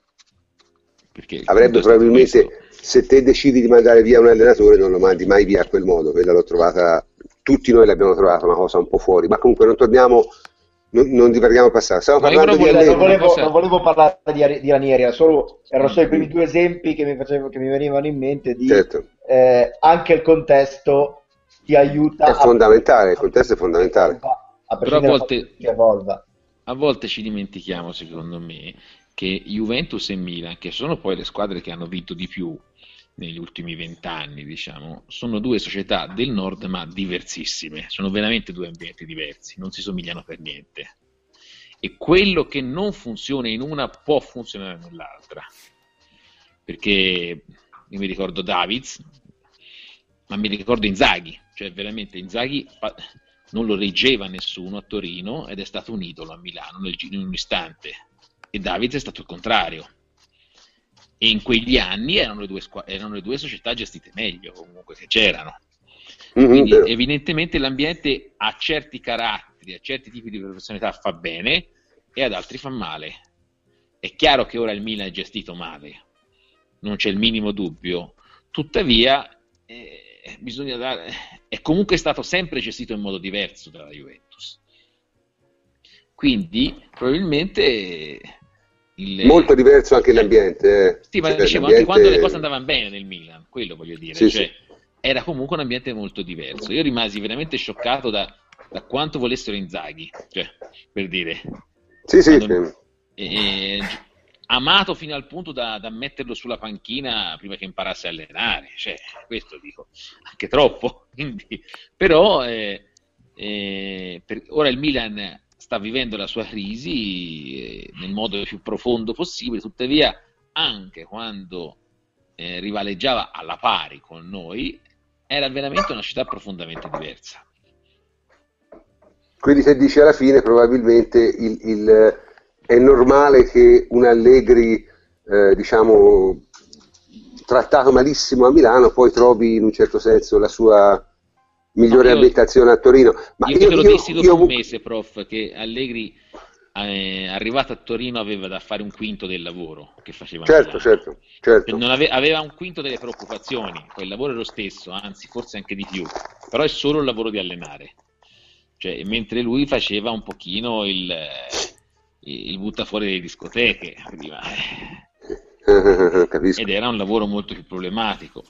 Perché Avrebbe probabilmente, se te decidi di mandare via un allenatore, non lo mandi mai via a quel modo. Quella l'ho trovata, tutti noi l'abbiamo trovata una cosa un po' fuori. Ma comunque non torniamo non, non divariamo passare. Stiamo parlando di non volevo, non volevo parlare di, di Ranieri, solo, erano solo i primi due esempi che mi, facevo, che mi venivano in mente di certo. eh, anche il contesto ti aiuta. È fondamentale, il contesto è fondamentale. A Però a volte, a volte ci dimentichiamo, secondo me, che Juventus e Milan, che sono poi le squadre che hanno vinto di più, negli ultimi vent'anni, diciamo, sono due società del nord ma diversissime, sono veramente due ambienti diversi, non si somigliano per niente. E quello che non funziona in una può funzionare nell'altra. Perché io mi ricordo Davids, ma mi ricordo Inzaghi, cioè veramente Inzaghi non lo reggeva nessuno a Torino ed è stato un idolo a Milano in un istante. E Davids è stato il contrario e in quegli anni erano le due, squ- erano le due società gestite meglio comunque che c'erano. Mm-hmm. Quindi mm-hmm. evidentemente l'ambiente a certi caratteri, a certi tipi di professionalità fa bene e ad altri fa male. È chiaro che ora il Milan è gestito male, non c'è il minimo dubbio, tuttavia eh, bisogna dare, è comunque stato sempre gestito in modo diverso dalla Juventus. Quindi probabilmente il... Molto diverso anche l'ambiente. Eh. Sì, ma cioè, dicevo, anche quando le cose andavano bene nel Milan, quello voglio dire. Sì, cioè, sì. Era comunque un ambiente molto diverso. Io rimasi veramente scioccato da, da quanto volessero Inzaghi, cioè, per dire. Sì, sì. Quando, eh, amato fino al punto da, da, metterlo sulla panchina prima che imparasse a allenare, cioè, questo dico, anche troppo. Quindi, però, eh, eh per, ora il Milan sta vivendo la sua crisi eh, nel modo più profondo possibile, tuttavia anche quando eh, rivaleggiava alla pari con noi, era veramente una città profondamente diversa. Quindi se dici alla fine probabilmente il, il, è normale che un Allegri, eh, diciamo, trattato malissimo a Milano, poi trovi in un certo senso la sua migliore no, abitazione a Torino. Ma io, io te lo dissi dopo io... un mese, prof, che Allegri eh, arrivato a Torino aveva da fare un quinto del lavoro che faceva. Certo, certo, certo. Ave- aveva un quinto delle preoccupazioni, poi il lavoro è lo stesso, anzi forse anche di più, però è solo il lavoro di allenare. Cioè, mentre lui faceva un pochino il, il butta fuori delle discoteche prima. Ed era un lavoro molto più problematico.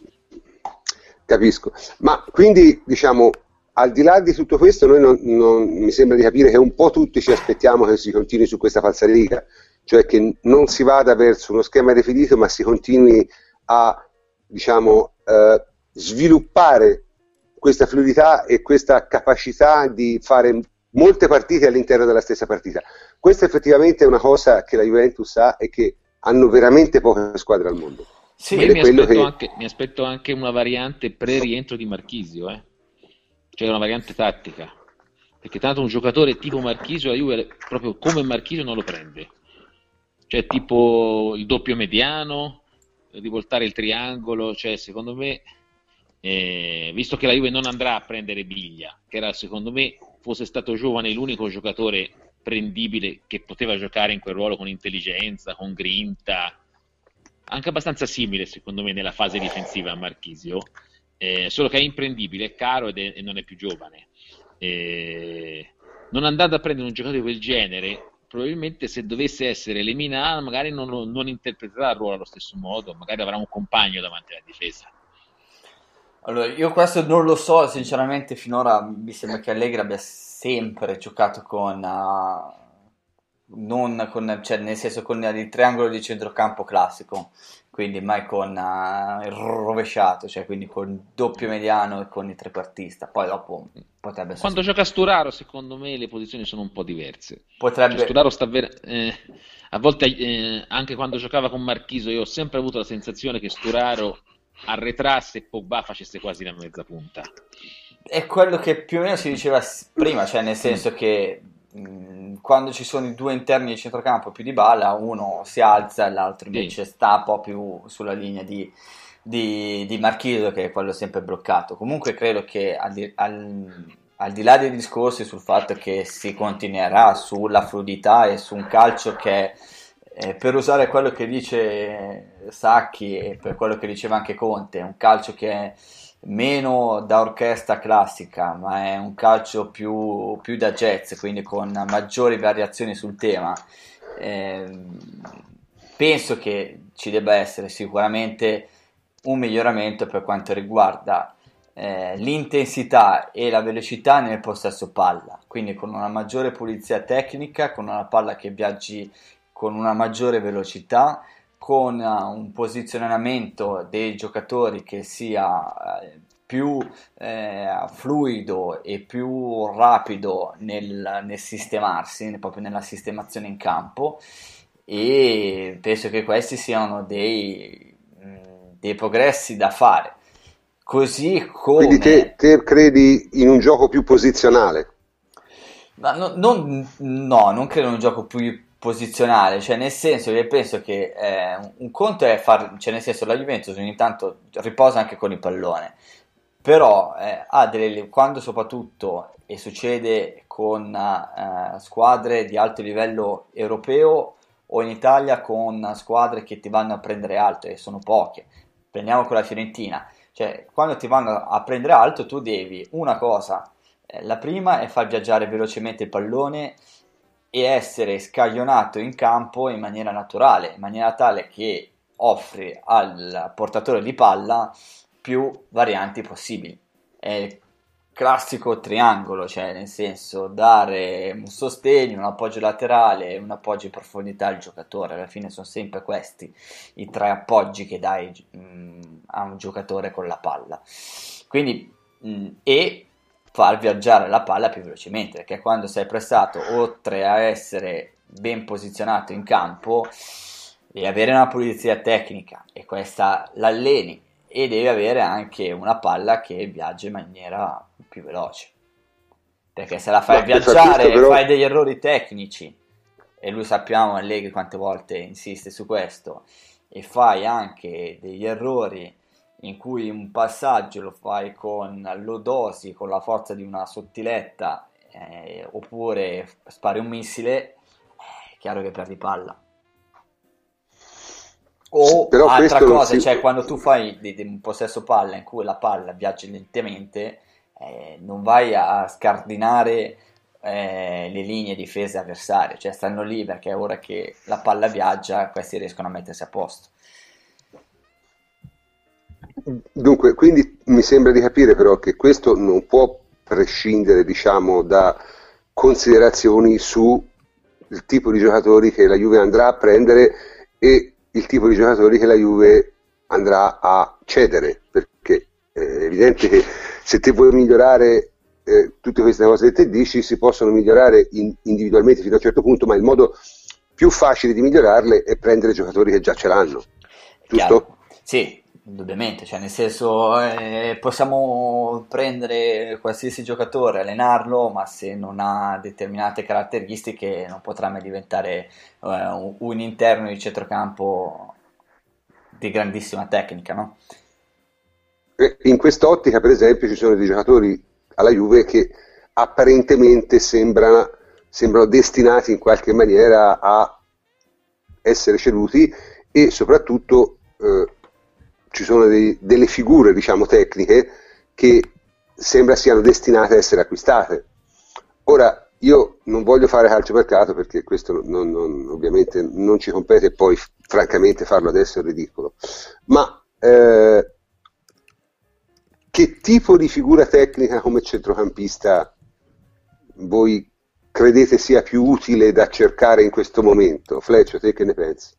Capisco. Ma quindi, diciamo, al di là di tutto questo, noi non, non, mi sembra di capire che un po' tutti ci aspettiamo che si continui su questa falsariga, cioè che non si vada verso uno schema definito, ma si continui a, diciamo, eh, sviluppare questa fluidità e questa capacità di fare molte partite all'interno della stessa partita. Questa effettivamente è una cosa che la Juventus ha e che hanno veramente poche squadre al mondo. Sì, mi aspetto, che... anche, mi aspetto, anche, una variante pre-rientro di Marchisio, eh? cioè una variante tattica, perché tanto un giocatore tipo Marchisio la Juve proprio come Marchisio non lo prende, cioè tipo il doppio mediano, rivoltare il triangolo, cioè secondo me, eh, visto che la Juve non andrà a prendere Biglia, che era secondo me fosse stato giovane l'unico giocatore prendibile che poteva giocare in quel ruolo con intelligenza, con grinta, anche abbastanza simile secondo me nella fase difensiva a Marchisio, eh, solo che è imprendibile, è caro ed è, e non è più giovane. Eh, non andando a prendere un giocatore di quel genere, probabilmente se dovesse essere eliminato, magari non, non interpreterà il ruolo allo stesso modo, magari avrà un compagno davanti alla difesa. Allora, io questo non lo so, sinceramente finora mi sembra che Allegri abbia sempre giocato con, uh, non con, cioè nel senso con il triangolo di centrocampo classico, quindi mai con uh, il rovesciato, cioè quindi con il doppio mediano e con il trequartista. Poi dopo potrebbe essere... Quando gioca Sturaro, secondo me le posizioni sono un po' diverse. Potrebbe... Cioè, Sturaro sta ver- eh, a volte eh, anche quando giocava con Marchiso, io ho sempre avuto la sensazione che Sturaro arretrasse e Pogba facesse quasi la mezza punta. È quello che più o meno si diceva prima, cioè nel senso che quando ci sono i due interni di centrocampo più di balla, uno si alza e l'altro invece sì. sta un po' più sulla linea di, di, di Marchiso che è quello sempre bloccato. Comunque credo che al di, al, al di là dei discorsi sul fatto che si continuerà sulla fluidità e su un calcio che eh, per usare quello che dice Sacchi e per quello che diceva anche Conte, un calcio che meno da orchestra classica, ma è un calcio più, più da jazz, quindi con maggiori variazioni sul tema. Eh, penso che ci debba essere sicuramente un miglioramento per quanto riguarda eh, l'intensità e la velocità nel possesso palla, quindi con una maggiore pulizia tecnica, con una palla che viaggi con una maggiore velocità, con uh, un posizionamento dei giocatori che sia eh, più eh, fluido e più rapido nel, nel sistemarsi, proprio nella sistemazione in campo e penso che questi siano dei, mm, dei progressi da fare. Così come... Quindi te, te credi in un gioco più posizionale? No, non, no, non credo in un gioco più posizionale, cioè nel senso che penso che eh, un conto è far, cioè nel senso la Juventus ogni tanto riposa anche con il pallone, però eh, delle, quando soprattutto, e succede con eh, squadre di alto livello europeo o in Italia con squadre che ti vanno a prendere alto e sono poche, prendiamo con la Fiorentina, cioè quando ti vanno a prendere alto tu devi una cosa, eh, la prima è far viaggiare velocemente il pallone e essere scaglionato in campo in maniera naturale, in maniera tale che offri al portatore di palla più varianti possibili. È il classico triangolo, cioè nel senso dare un sostegno, un appoggio laterale, un appoggio in profondità al giocatore. Alla fine sono sempre questi i tre appoggi che dai mh, mm, a un giocatore con la palla. Quindi, mh, mm, e far viaggiare la palla più velocemente, perché quando sei pressato, oltre a essere ben posizionato in campo, devi avere una pulizia tecnica e questa l'alleni e devi avere anche una palla che viaggia in maniera più veloce. Perché se la fai no, viaggiare e fai degli errori tecnici, e lui sappiamo Allegri quante volte insiste su questo, e fai anche degli errori in cui un passaggio lo fai con l'odosi, con la forza di una sottiletta, eh, oppure spari un missile, è chiaro che perdi palla. O Però altra cosa, si... cioè quando tu fai di, di un possesso palla in cui la palla viaggia lentamente, eh, non vai a scardinare eh, le linee difese avversarie, cioè stanno lì perché ora che la palla viaggia, questi riescono a mettersi a posto. Dunque, quindi mi sembra di capire però che questo non può prescindere, diciamo, da considerazioni sul tipo di giocatori che la Juve andrà a prendere e il tipo di giocatori che la Juve andrà a cedere, perché è evidente che se te vuoi migliorare eh, tutte queste cose che te dici si possono migliorare in, individualmente fino a un certo punto, ma il modo più facile di migliorarle è prendere giocatori che già ce l'hanno, giusto? Chiaro. Sì, indubbiamente, cioè nel senso eh, possiamo prendere qualsiasi giocatore, allenarlo, ma se non ha determinate caratteristiche non potrà mai diventare eh, un, interno di centrocampo di grandissima tecnica, no? In quest'ottica, per esempio, ci sono dei giocatori alla Juve che apparentemente sembrano, sembrano destinati in qualche maniera a essere ceduti e soprattutto eh, ci sono dei, delle figure, diciamo, tecniche che sembra siano destinate a essere acquistate. Ora, io non voglio fare calciomercato perché questo non, non, ovviamente non ci compete e poi francamente farlo adesso è ridicolo, ma eh, che tipo di figura tecnica come centrocampista voi credete sia più utile da cercare in questo momento? Fleccio, te che ne pensi?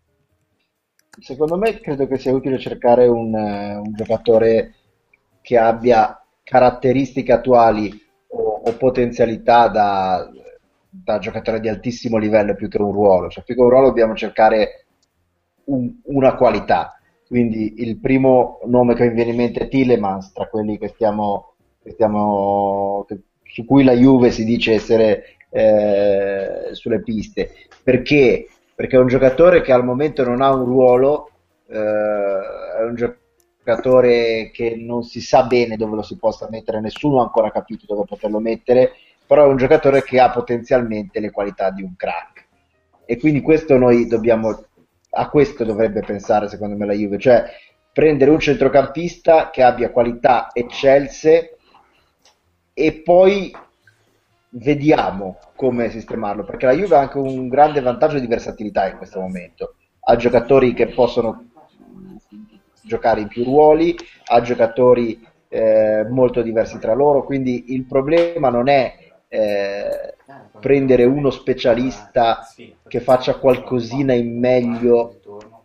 Secondo me credo che sia utile cercare un, un giocatore che abbia caratteristiche attuali o, o potenzialità da, da, giocatore di altissimo livello più che un ruolo. Cioè, più che un ruolo dobbiamo cercare un, una qualità quindi il primo nome che mi viene in mente è Tillemans, tra quelli che stiamo, che stiamo che, su cui la Juve si dice essere eh, sulle piste. Perché? Perché è un giocatore che al momento non ha un ruolo, eh, è un giocatore che non si sa bene dove lo si possa mettere, nessuno ha ancora capito dove poterlo mettere, però è un giocatore che ha potenzialmente le qualità di un crack. E quindi questo noi dobbiamo a questo dovrebbe pensare secondo me la Juve, cioè prendere un centrocampista che abbia qualità eccelse e poi vediamo come sistemarlo, perché la Juve ha anche un grande vantaggio di versatilità in questo momento, ha giocatori che possono giocare in più ruoli, ha giocatori eh, molto diversi tra loro, quindi il problema non è eh, prendere uno specialista che faccia qualcosina in meglio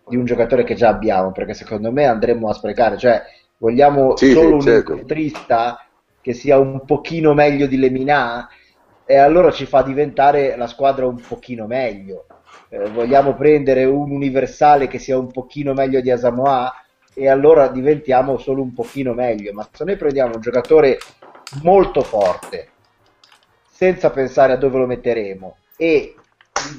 di un giocatore che già abbiamo, perché secondo me andremo a sprecare, cioè vogliamo sì, solo un certo. incontrista che sia un pochino meglio di Lemina e allora ci fa diventare la squadra un pochino meglio. Eh, vogliamo prendere un universale che sia un pochino meglio di Asamoah e allora diventiamo solo un pochino meglio, ma se noi prendiamo un giocatore molto forte senza pensare a dove lo metteremo e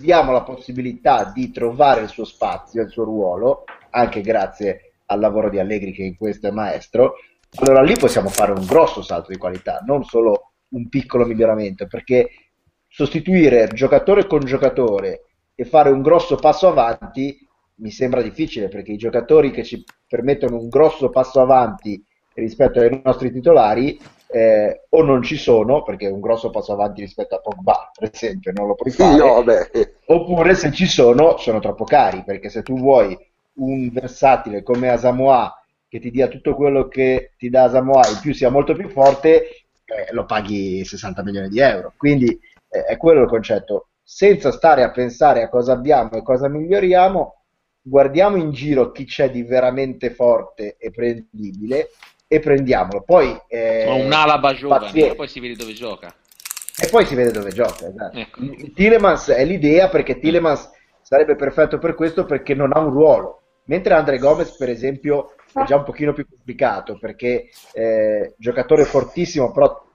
diamo la possibilità di trovare il suo spazio, il suo ruolo, anche grazie al lavoro di Allegri che in questo è maestro, allora lì possiamo fare un grosso salto di qualità, non solo un piccolo miglioramento, perché sostituire giocatore con giocatore e fare un grosso passo avanti mi sembra difficile, perché i giocatori che ci permettono un grosso passo avanti rispetto ai nostri titolari eh, o non ci sono, perché è un grosso passo avanti rispetto a Pogba, per esempio, non lo puoi fare, no, oppure se ci sono, sono troppo cari, perché se tu vuoi un versatile come Asamoah che ti dia tutto quello che ti dà Asamoah, in più sia molto più forte, eh, lo paghi 60 milioni di euro. Quindi eh, è quello il concetto. Senza stare a pensare a cosa abbiamo e cosa miglioriamo, guardiamo in giro chi c'è di veramente forte e prendibile e prendiamolo. Poi, eh, un'alaba giovane, poi si vede dove gioca. E poi si vede dove gioca. Esatto. Ecco. Tilemans è l'idea perché Tilemans sarebbe perfetto per questo perché non ha un ruolo. Mentre Andre Gomez, per esempio, è già un pochino più complicato perché eh, giocatore fortissimo, però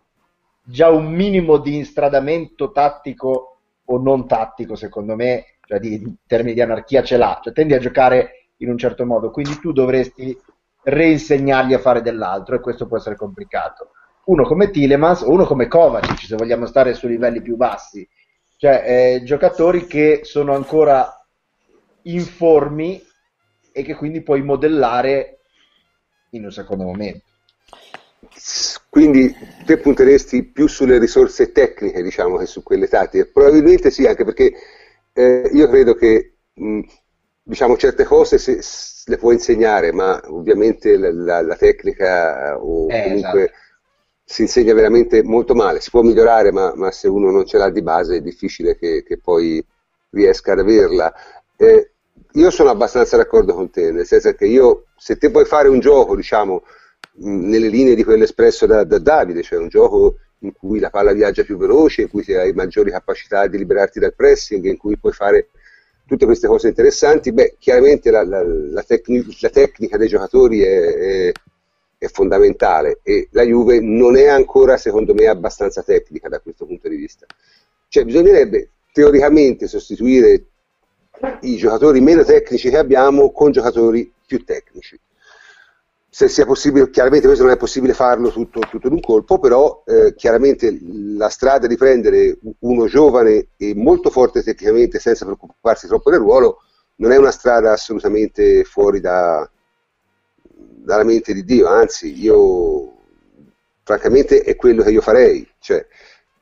già un minimo di instradamento tattico o non tattico, secondo me, cioè di, in termini di anarchia ce l'ha, cioè tendi a giocare in un certo modo, quindi tu dovresti reinsegnargli a fare dell'altro e questo può essere complicato. Uno come Tilemans o uno come Kovacic, se vogliamo stare su livelli più bassi, cioè eh, giocatori che sono ancora informi e che quindi puoi modellare in un secondo momento. Quindi te punteresti più sulle risorse tecniche, diciamo, che su quelle tattiche. Probabilmente sì, anche perché eh, io credo che mh, diciamo, certe cose se, le può insegnare, ma ovviamente la, la, la tecnica o eh, comunque esatto. si insegna veramente molto male. Si può migliorare, ma, ma, se uno non ce l'ha di base è difficile che, che poi riesca ad averla. Eh, io sono abbastanza d'accordo con te, nel senso che io, se te puoi fare un gioco, diciamo, nelle linee di quello espresso da, da Davide, cioè un gioco in cui la palla viaggia più veloce, in cui hai maggiori capacità di liberarti dal pressing, in cui puoi fare tutte queste cose interessanti, beh, chiaramente la, la, la, tecni- la tecnica dei giocatori è, è, è, fondamentale e la Juve non è ancora, secondo me, abbastanza tecnica da questo punto di vista. Cioè, bisognerebbe teoricamente sostituire i giocatori meno tecnici che abbiamo con giocatori più tecnici. Se sia possibile, chiaramente questo non è possibile farlo tutto, tutto in un colpo, però eh, chiaramente la strada di prendere uno giovane e molto forte tecnicamente senza preoccuparsi troppo del ruolo non è una strada assolutamente fuori da, dalla mente di Dio, anzi io francamente è quello che io farei, cioè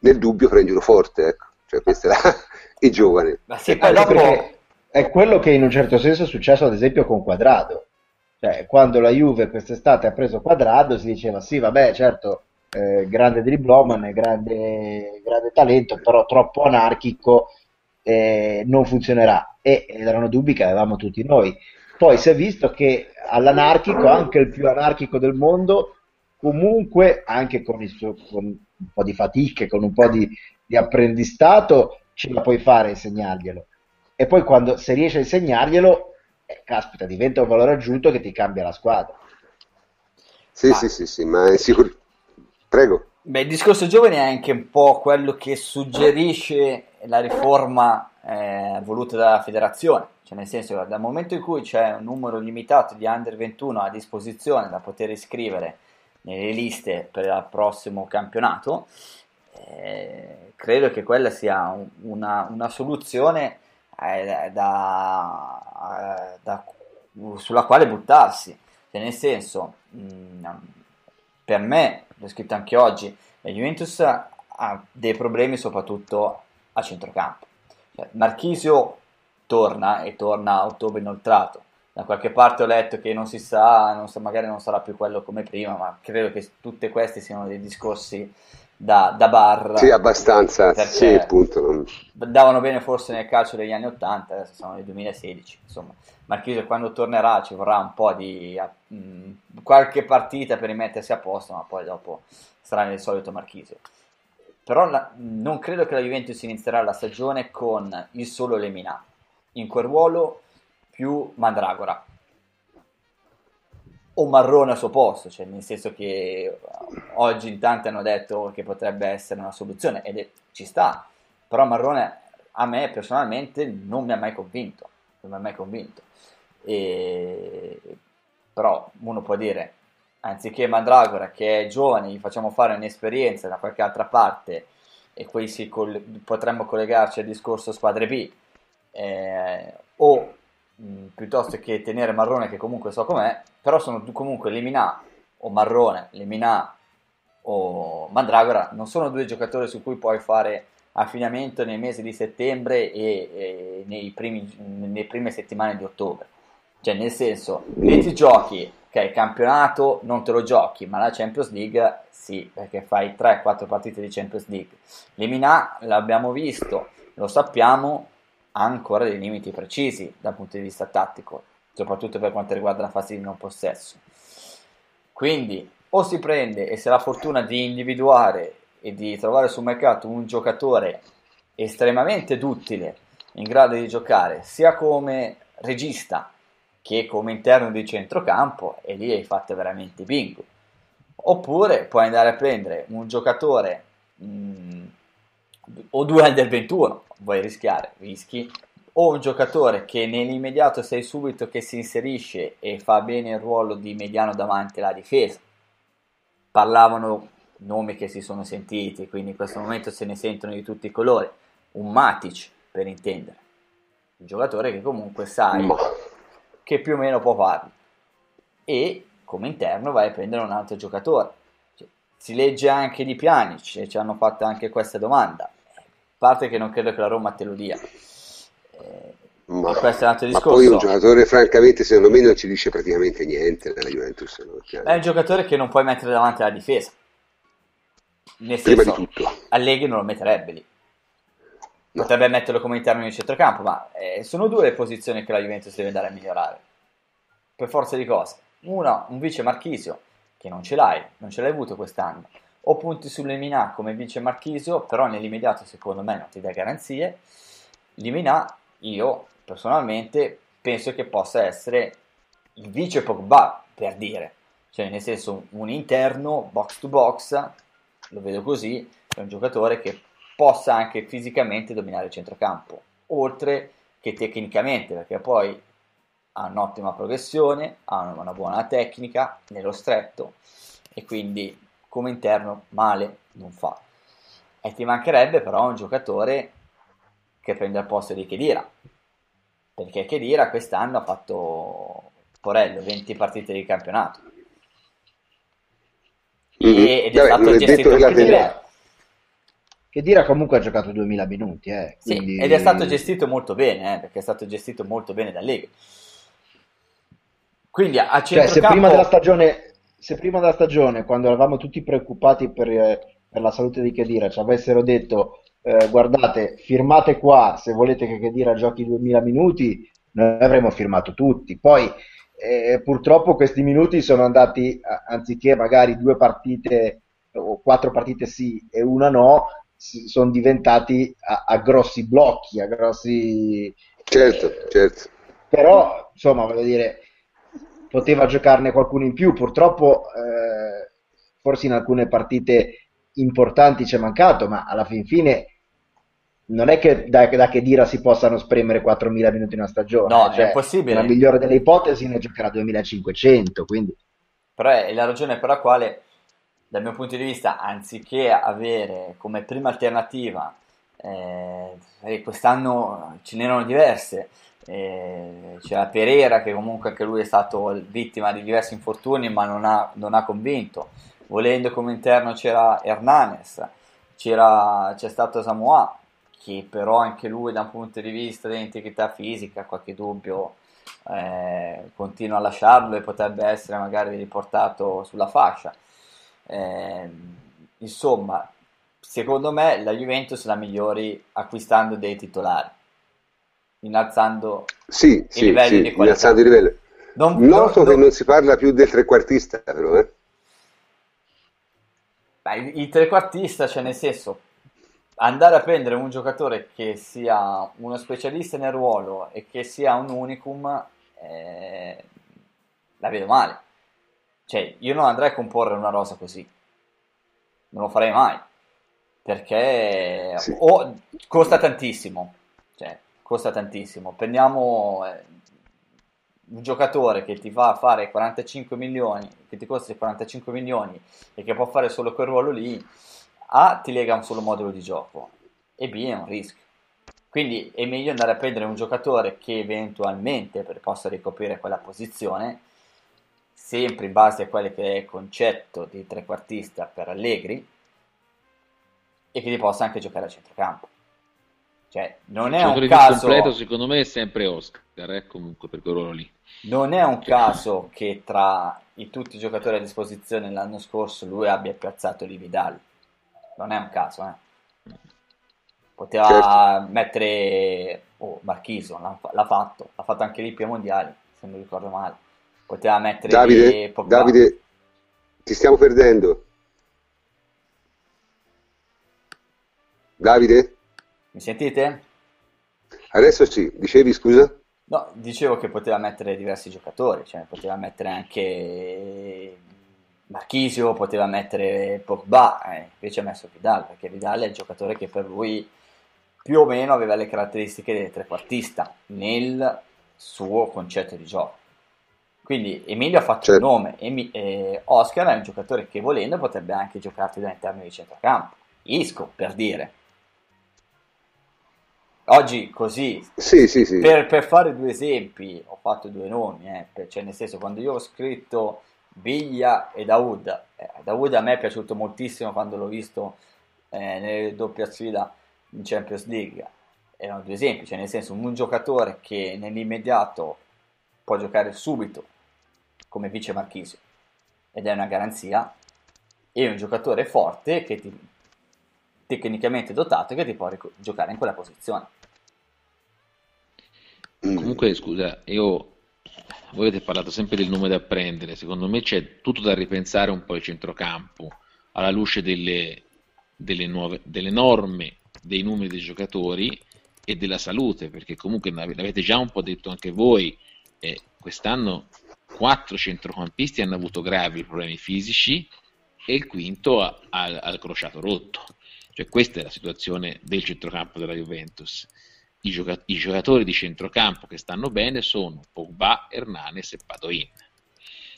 nel dubbio prendi uno forte, ecco, cioè questo è la, il giovane. Ma sì, poi dopo è quello che in un certo senso è successo ad esempio con Quadrado cioè, quando la Juve quest'estate ha preso Quadrado si diceva sì, vabbè, certo, eh, grande dribblowman, grande, grande talento, però troppo anarchico eh, non funzionerà. E erano dubbi che avevamo tutti noi. Poi si è visto che all'anarchico, anche il più anarchico del mondo, comunque, anche con, suo, con un po' di fatiche, con un po' di, di apprendistato, ce la puoi fare a insegnarglielo. E poi quando se riesci a insegnarglielo, eh, caspita, diventa un valore aggiunto che ti cambia la squadra. Sì, ma... sì, sì, sì, ma è sicuro. Prego. Beh, il discorso giovane è anche un po' quello che suggerisce la riforma eh, voluta dalla federazione, cioè nel senso che dal momento in cui c'è un numero limitato di under 21 a disposizione da poter iscrivere nelle liste per il prossimo campionato, eh, credo che quella sia una, una soluzione eh, da, eh, da, sulla quale buttarsi. Cioè, nel senso, mm, per me, l'ho scritto anche oggi, la Juventus ha dei problemi soprattutto a centrocampo. Cioè, Marchisio torna e torna a ottobre inoltrato. Da qualche parte ho letto che non si sa, non so, magari non sarà più quello come prima, ma credo che tutti questi siano dei discorsi da, da bar. Sì, abbastanza. Sì, appunto. Davano bene forse nel calcio degli anni 80, adesso siamo nel 2016. Insomma, Marchisio quando tornerà ci vorrà un po' di mh, mm, qualche partita per rimettersi a posto, ma poi dopo sarà nel solito Marchisio. Però la, non credo che la Juventus inizierà la stagione con il solo Lemina in quel ruolo più Mandragora o Marrone al suo posto, cioè nel senso che oggi in tanti hanno detto che potrebbe essere una soluzione ed è, ci sta, però Marrone a me personalmente non mi ha mai convinto, non mi ha mai convinto. E, però uno può dire, anziché Mandragora che è giovane, gli facciamo fare un'esperienza da qualche altra parte e si coll- potremmo collegarci al discorso squadre B, eh, o mh, piuttosto che tenere Marrone che comunque so com'è, però sono comunque Lemina o Marrone, Lemina o Mandragora, non sono due giocatori su cui puoi fare affidamento nei mesi di settembre e, e primi, nelle prime settimane di ottobre. Cioè, nel senso, lì ti giochi, ok, campionato non te lo giochi, ma la Champions League sì, perché fai 3-4 partite di Champions League. Lemina l'abbiamo visto, lo sappiamo, ha ancora dei limiti precisi dal punto di vista tattico, soprattutto per quanto riguarda la fase di non possesso. Quindi o si prende e si ha la fortuna di individuare e di trovare sul mercato un giocatore estremamente duttile, in grado di giocare sia come regista che come interno di centrocampo e lì hai fatto veramente bingo. Oppure puoi andare a prendere un giocatore mh, mm, o due under 21, vuoi rischiare, rischi, o un giocatore che nell'immediato sei subito che si inserisce e fa bene il ruolo di mediano davanti alla difesa. Parlavano nomi che si sono sentiti, quindi in questo momento se ne sentono di tutti i colori. Un Matic, per intendere. Un giocatore che comunque sai che più o meno può farlo. E come interno vai a prendere un altro giocatore. Cioè, si legge anche di Pjanic e ci hanno fatto anche questa domanda. A parte che non credo che la Roma te lo dia. Ma, questo è un altro discorso. Ma poi un giocatore, francamente, secondo me non ci dice praticamente niente nella Juventus. No? È un giocatore che non puoi mettere davanti alla difesa. Nel Prima senso, di tutto. Allegri non lo metterebbe lì. No. Potrebbe metterlo come interno di centrocampo, ma eh, sono due le posizioni che la Juventus deve andare a migliorare. Per forza di cose. Una, un vice Marchisio, che non ce l'hai, non ce l'hai avuto quest'anno. O punti su Lemina come vince Marchisio, però nell'immediato secondo me non ti dà garanzie. Lemina, io personalmente penso che possa essere il vice Pogba, per dire, cioè nel senso un interno box to box, lo vedo così, è un giocatore che possa anche fisicamente dominare il centrocampo, oltre che tecnicamente, perché poi ha un'ottima progressione, ha una buona tecnica nello stretto e quindi come interno male non fa. E ti mancherebbe però un giocatore che prende il posto di Chedira, perché Chedira quest'anno ha fatto Porello 20 partite di campionato mm-hmm. ed è Vabbè, stato gestito molto bene. Chedira comunque ha giocato 2000 minuti, eh, quindi... sì, ed è stato gestito molto bene, eh, perché è stato gestito molto bene da Lega. Quindi a centrocampo... Cioè, se prima della stagione, se prima della stagione quando eravamo tutti preoccupati per, eh, per la salute di Chedira, ci avessero detto eh, guardate, firmate qua se volete che Chedira giochi 2000 minuti, noi avremmo firmato tutti. Poi eh, purtroppo questi minuti sono andati, anziché magari due partite o quattro partite sì e una no, sono diventati a, a grossi blocchi, a grossi... Certo, certo. Però, insomma, voglio dire, poteva giocarne qualcuno in più, purtroppo eh, forse in alcune partite importanti ci è mancato, ma alla fin fine non è che da, da che dira si possano spremere 4.000 minuti in una stagione. No, cioè, è possibile. La migliore delle ipotesi ne giocherà 2.500, quindi... Però è la ragione per la quale, dal mio punto di vista, anziché avere come prima alternativa, eh, quest'anno ce n'erano diverse, eh, c'era Pereira che comunque anche lui è stato vittima di diversi infortuni ma non ha, non ha convinto. Volendo come interno c'era Hernanes c'era, c'è stato Samoa che però anche lui da un punto di vista dell'integrità fisica qualche dubbio eh, continua a lasciarlo e potrebbe essere magari riportato sulla fascia. Eh, insomma secondo me la Juventus la migliori acquistando dei titolari innalzando sì, i sì, livelli sì, di qualità. Innalzando i livelli. Non, Noto non, che non si parla più del trequartista, però, eh? Beh, il trequartista, cioè nel senso, andare a prendere un giocatore che sia uno specialista nel ruolo e che sia un unicum, eh, la vedo male. Cioè, io non andrei a comporre una rosa così. Non lo farei mai. Perché sì. o costa tantissimo. Costa tantissimo. Prendiamo eh, un giocatore che ti fa fare 45 milioni, che ti costa 45 milioni e che può fare solo quel ruolo lì, A ti lega un solo modulo di gioco e B è un rischio. Quindi è meglio andare a prendere un giocatore che eventualmente possa ricoprire quella posizione, sempre in base a quello che è il concetto di trequartista per Allegri, e che ti possa anche giocare a centrocampo. Cioè, non è un caso... completo secondo me è sempre Oscar, eh, comunque per quel ruolo lì. Non è un caso che tra i, tutti i giocatori a disposizione l'anno scorso lui abbia piazzato Li Vidal. Non è un caso, eh. Poteva certo. mettere oh, Marchiso, l'ha, l'ha, fatto, l'ha fatto anche lì più mondiali, se non ricordo male. Poteva mettere Davide, Davide, ti stiamo perdendo. Davide? Mi sentite? Adesso sì, dicevi scusa? No, dicevo che poteva mettere diversi giocatori, cioè poteva mettere anche Marchisio, poteva mettere Pogba, eh, invece ha messo Vidal, perché Vidal è il giocatore che per lui più o meno aveva le caratteristiche del trequartista nel suo concetto di gioco. Quindi Emilio ha fatto certo. un nome, Emi- eh, Oscar è un giocatore che volendo potrebbe anche giocarti all'interno di centrocampo. Isco, per dire Oggi così, sì, sì, sì. Per, per, fare due esempi, ho fatto due nomi, eh, cioè nel senso quando io ho scritto Biglia e Daoud, eh, Daoud a me è piaciuto moltissimo quando l'ho visto eh, nelle doppia sfida in Champions League, erano due esempi, cioè nel senso un giocatore che nell'immediato può giocare subito come vice Marchisio ed è una garanzia, e un giocatore forte che ti tecnicamente dotato che ti può ric- giocare in quella posizione. Comunque, scusa, io voi avete parlato sempre del nome da prendere, secondo me c'è tutto da ripensare un po' il centrocampo, alla luce delle, delle, nuove, delle norme, dei numeri dei giocatori e della salute, perché comunque l'avete già un po' detto anche voi, eh, quest'anno quattro centrocampisti hanno avuto gravi problemi fisici e il quinto ha, ha, ha il crociato rotto. Cioè, questa è la situazione del centrocampo della Juventus. I, gioca- I, giocatori di centrocampo che stanno bene sono Pogba, Hernanes e Padoin.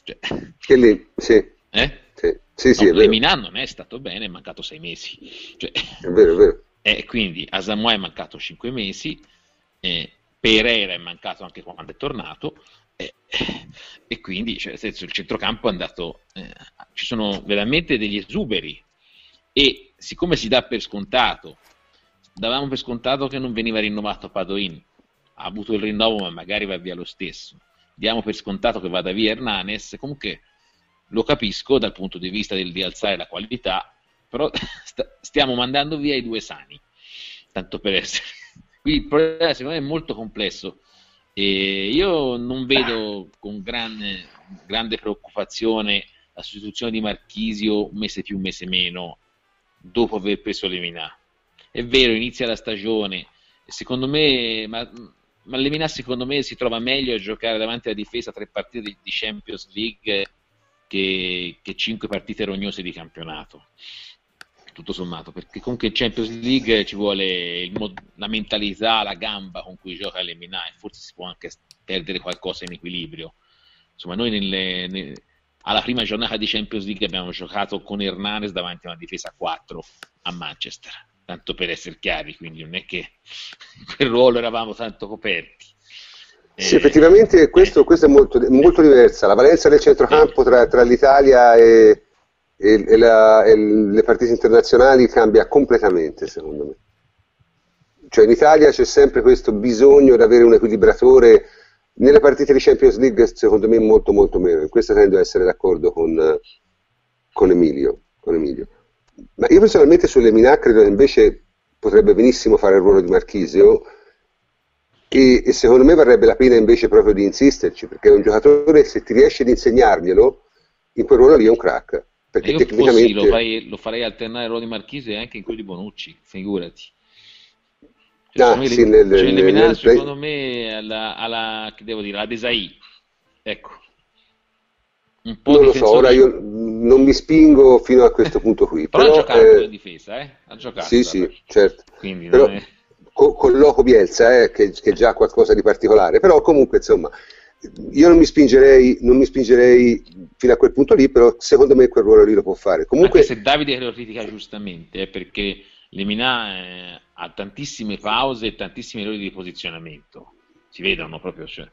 Cioè, che lì, sì. Eh? Sì, sì, sì no, Lemina non è stato bene, è mancato sei mesi. Cioè, è vero, è vero. E quindi Asamoah è mancato cinque mesi, eh, Pereira è mancato anche quando è tornato, eh, e quindi cioè, nel senso, il centrocampo è andato, eh, ci sono veramente degli esuberi e siccome si dà per scontato, davamo per scontato che non veniva rinnovato Padoin, ha avuto il rinnovo ma magari va via lo stesso, diamo per scontato che vada via Hernanes, comunque lo capisco dal punto di vista del, di alzare la qualità, però st- stiamo mandando via i due sani, tanto per essere. Qui il problema secondo me è molto complesso e io non vedo con grande, grande preoccupazione la sostituzione di Marchisio mese più, mese meno, dopo aver preso Lemina. È vero, inizia la stagione, secondo me, ma, ma Lemina secondo me si trova meglio a giocare davanti alla difesa tre partite di, di Champions League che, che cinque partite rognose di campionato. Tutto sommato, perché comunque in Champions League ci vuole mod- la mentalità, la gamba con cui gioca l'Emina e forse si può anche perdere qualcosa in equilibrio. Insomma, noi nelle, ne, alla prima giornata di Champions League abbiamo giocato con Hernanes davanti a una difesa 4 a Manchester, tanto per essere chiari, quindi non è che in quel ruolo eravamo tanto coperti. Sì, effettivamente questo, questo è molto, molto diversa. La valenza del centrocampo tra, tra l'Italia e, e, e, la, e, le partite internazionali cambia completamente, secondo me. Cioè in Italia c'è sempre questo bisogno di avere un equilibratore. Nelle partite di Champions League, secondo me, molto, molto meno. In questo tendo a essere d'accordo con, con, Emilio, con Emilio. Ma io personalmente sulle Minà credo invece potrebbe benissimo fare il ruolo di Marchisio e, e, secondo me varrebbe la pena invece proprio di insisterci, perché un giocatore se ti riesce ad insegnarglielo, in quel ruolo lì è un crack. Perché io tecnicamente... fossi, lo, farei, lo farei alternare il ruolo di Marchise anche in quello di Bonucci, figurati. Cioè, ah, sì, nel, cioè, nel, nel, secondo me alla, alla, che devo dire, alla Desai. Ecco. Un po' non lo so, ora io non mi spingo fino a questo punto qui. però, però ha giocato eh, in difesa, eh? Ha giocato. Sì, sì, certo. Quindi però, è... con, con Loco Bielsa, eh, che, che è già qualcosa di particolare, però comunque insomma io non mi, spingerei, non mi spingerei fino a quel punto lì, però secondo me quel ruolo lì lo può fare. Comunque, Anche se Davide lo critica giustamente, eh, perché Lemina eh, ha tantissime pause e tantissimi errori di posizionamento, si vedono proprio. Cioè,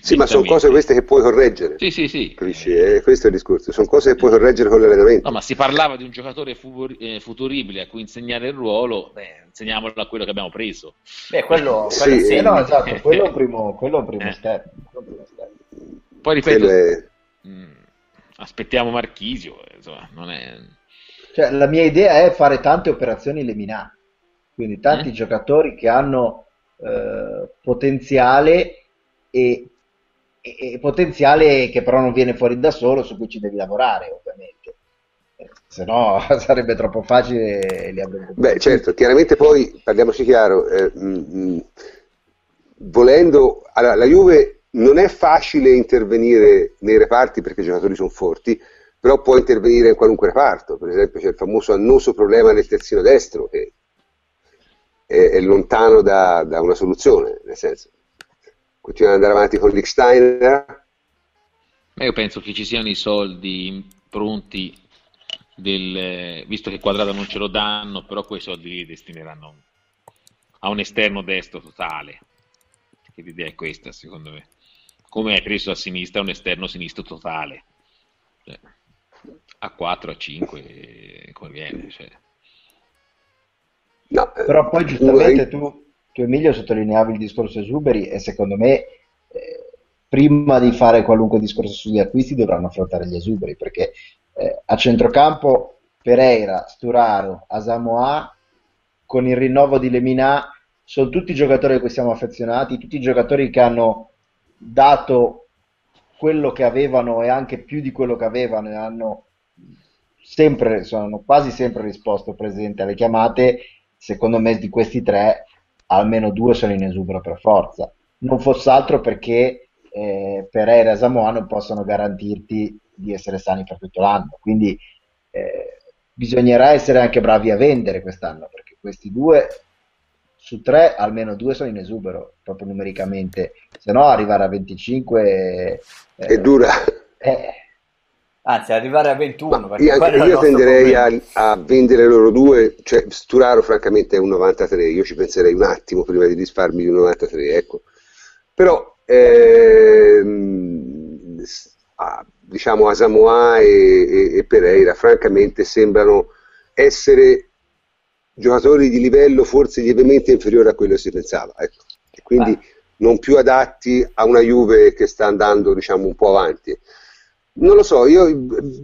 sì, ma sono cose queste che puoi correggere. Sì, sì, sì. Capisci? Eh, questo è il discorso. Sono cose che puoi correggere con l'allenamento. No, ma si parlava di un giocatore fu- eh, futuribile a cui insegnare il ruolo. Beh, insegniamolo a quello che abbiamo preso. Beh, quello, quello sì, sì. no, esatto, quello è un primo, quello è un primo, eh. step, Poi ripeto, è... mh, mm, aspettiamo Marchisio, insomma, non è... Cioè, la mia idea è fare tante operazioni leminate, quindi tanti mm. giocatori che hanno eh, potenziale e, e, potenziale che però non viene fuori da solo, su cui ci devi lavorare, ovviamente. Se no sarebbe troppo facile li avrebbe Beh, certo, chiaramente poi parliamoci chiaro, eh, mh, mm, mm, volendo allora, la Juve non è facile intervenire nei reparti perché i giocatori sono forti, però può intervenire in qualunque reparto, per esempio c'è il famoso annoso problema del terzino destro che è, è lontano da, da, una soluzione, nel senso continua ad andare avanti con Licksteiner. Io penso che ci siano i soldi pronti del, visto che Quadrato non ce lo danno, però quei soldi li destineranno a un esterno destro totale. Che l'idea è questa, secondo me. Come hai preso a sinistra un esterno sinistro totale. Cioè, a 4, a 5, come viene. Cioè. No, però poi giustamente tu, tu, Emilio sottolineavi il discorso esuberi e secondo me eh, prima di fare qualunque discorso sugli acquisti dovranno affrontare gli esuberi perché eh, a centrocampo Pereira, Sturaro, Asamoah, con il rinnovo di Lemina, sono tutti giocatori a cui siamo affezionati, tutti giocatori che hanno dato quello che avevano e anche più di quello che avevano e hanno sempre, sono quasi sempre risposto presente alle chiamate, secondo me di questi tre almeno due sono in esubero per forza, non fosse altro perché eh, Pereira e Samoa non possono garantirti di essere sani per tutto l'anno, quindi eh, bisognerà essere anche bravi a vendere quest'anno, perché questi due su tre, almeno due sono in esubero, proprio numericamente, se no arrivare a 25 eh, è dura. Eh, Anzi, arrivare a 21. Io, anche, io tenderei a, a, vendere loro due, cioè Sturaro francamente è un 93, io ci penserei un attimo prima di disfarmi di un 93, ecco. Però ehm, diciamo Asamoah e, e, e Pereira francamente sembrano essere giocatori di livello forse lievemente inferiore a quello che si pensava, ecco. e quindi ah. non più adatti a una Juve che sta andando diciamo un po' avanti. Non lo so, io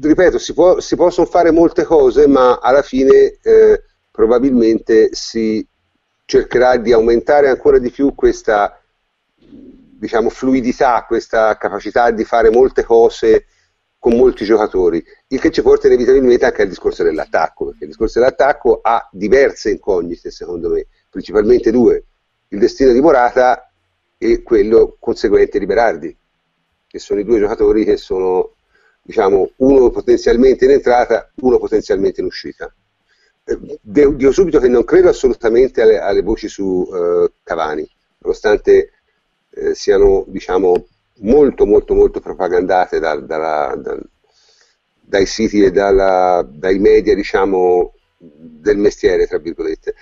ripeto, si, può, si possono fare molte cose, ma alla fine eh, probabilmente si cercherà di aumentare ancora di più questa diciamo, fluidità, questa capacità di fare molte cose con molti giocatori, il che ci porta inevitabilmente anche al discorso dell'attacco, perché il discorso dell'attacco ha diverse incognite, secondo me, principalmente due, il destino di Morata e quello conseguente di Berardi, che sono i due giocatori che sono diciamo, uno potenzialmente in entrata, uno potenzialmente in uscita. Eh, dico subito che non credo assolutamente alle, alle voci su uh, Cavani, nonostante eh, siano diciamo, molto molto molto propagandate da, da, da, dai siti e dai media diciamo, del mestiere, tra virgolette,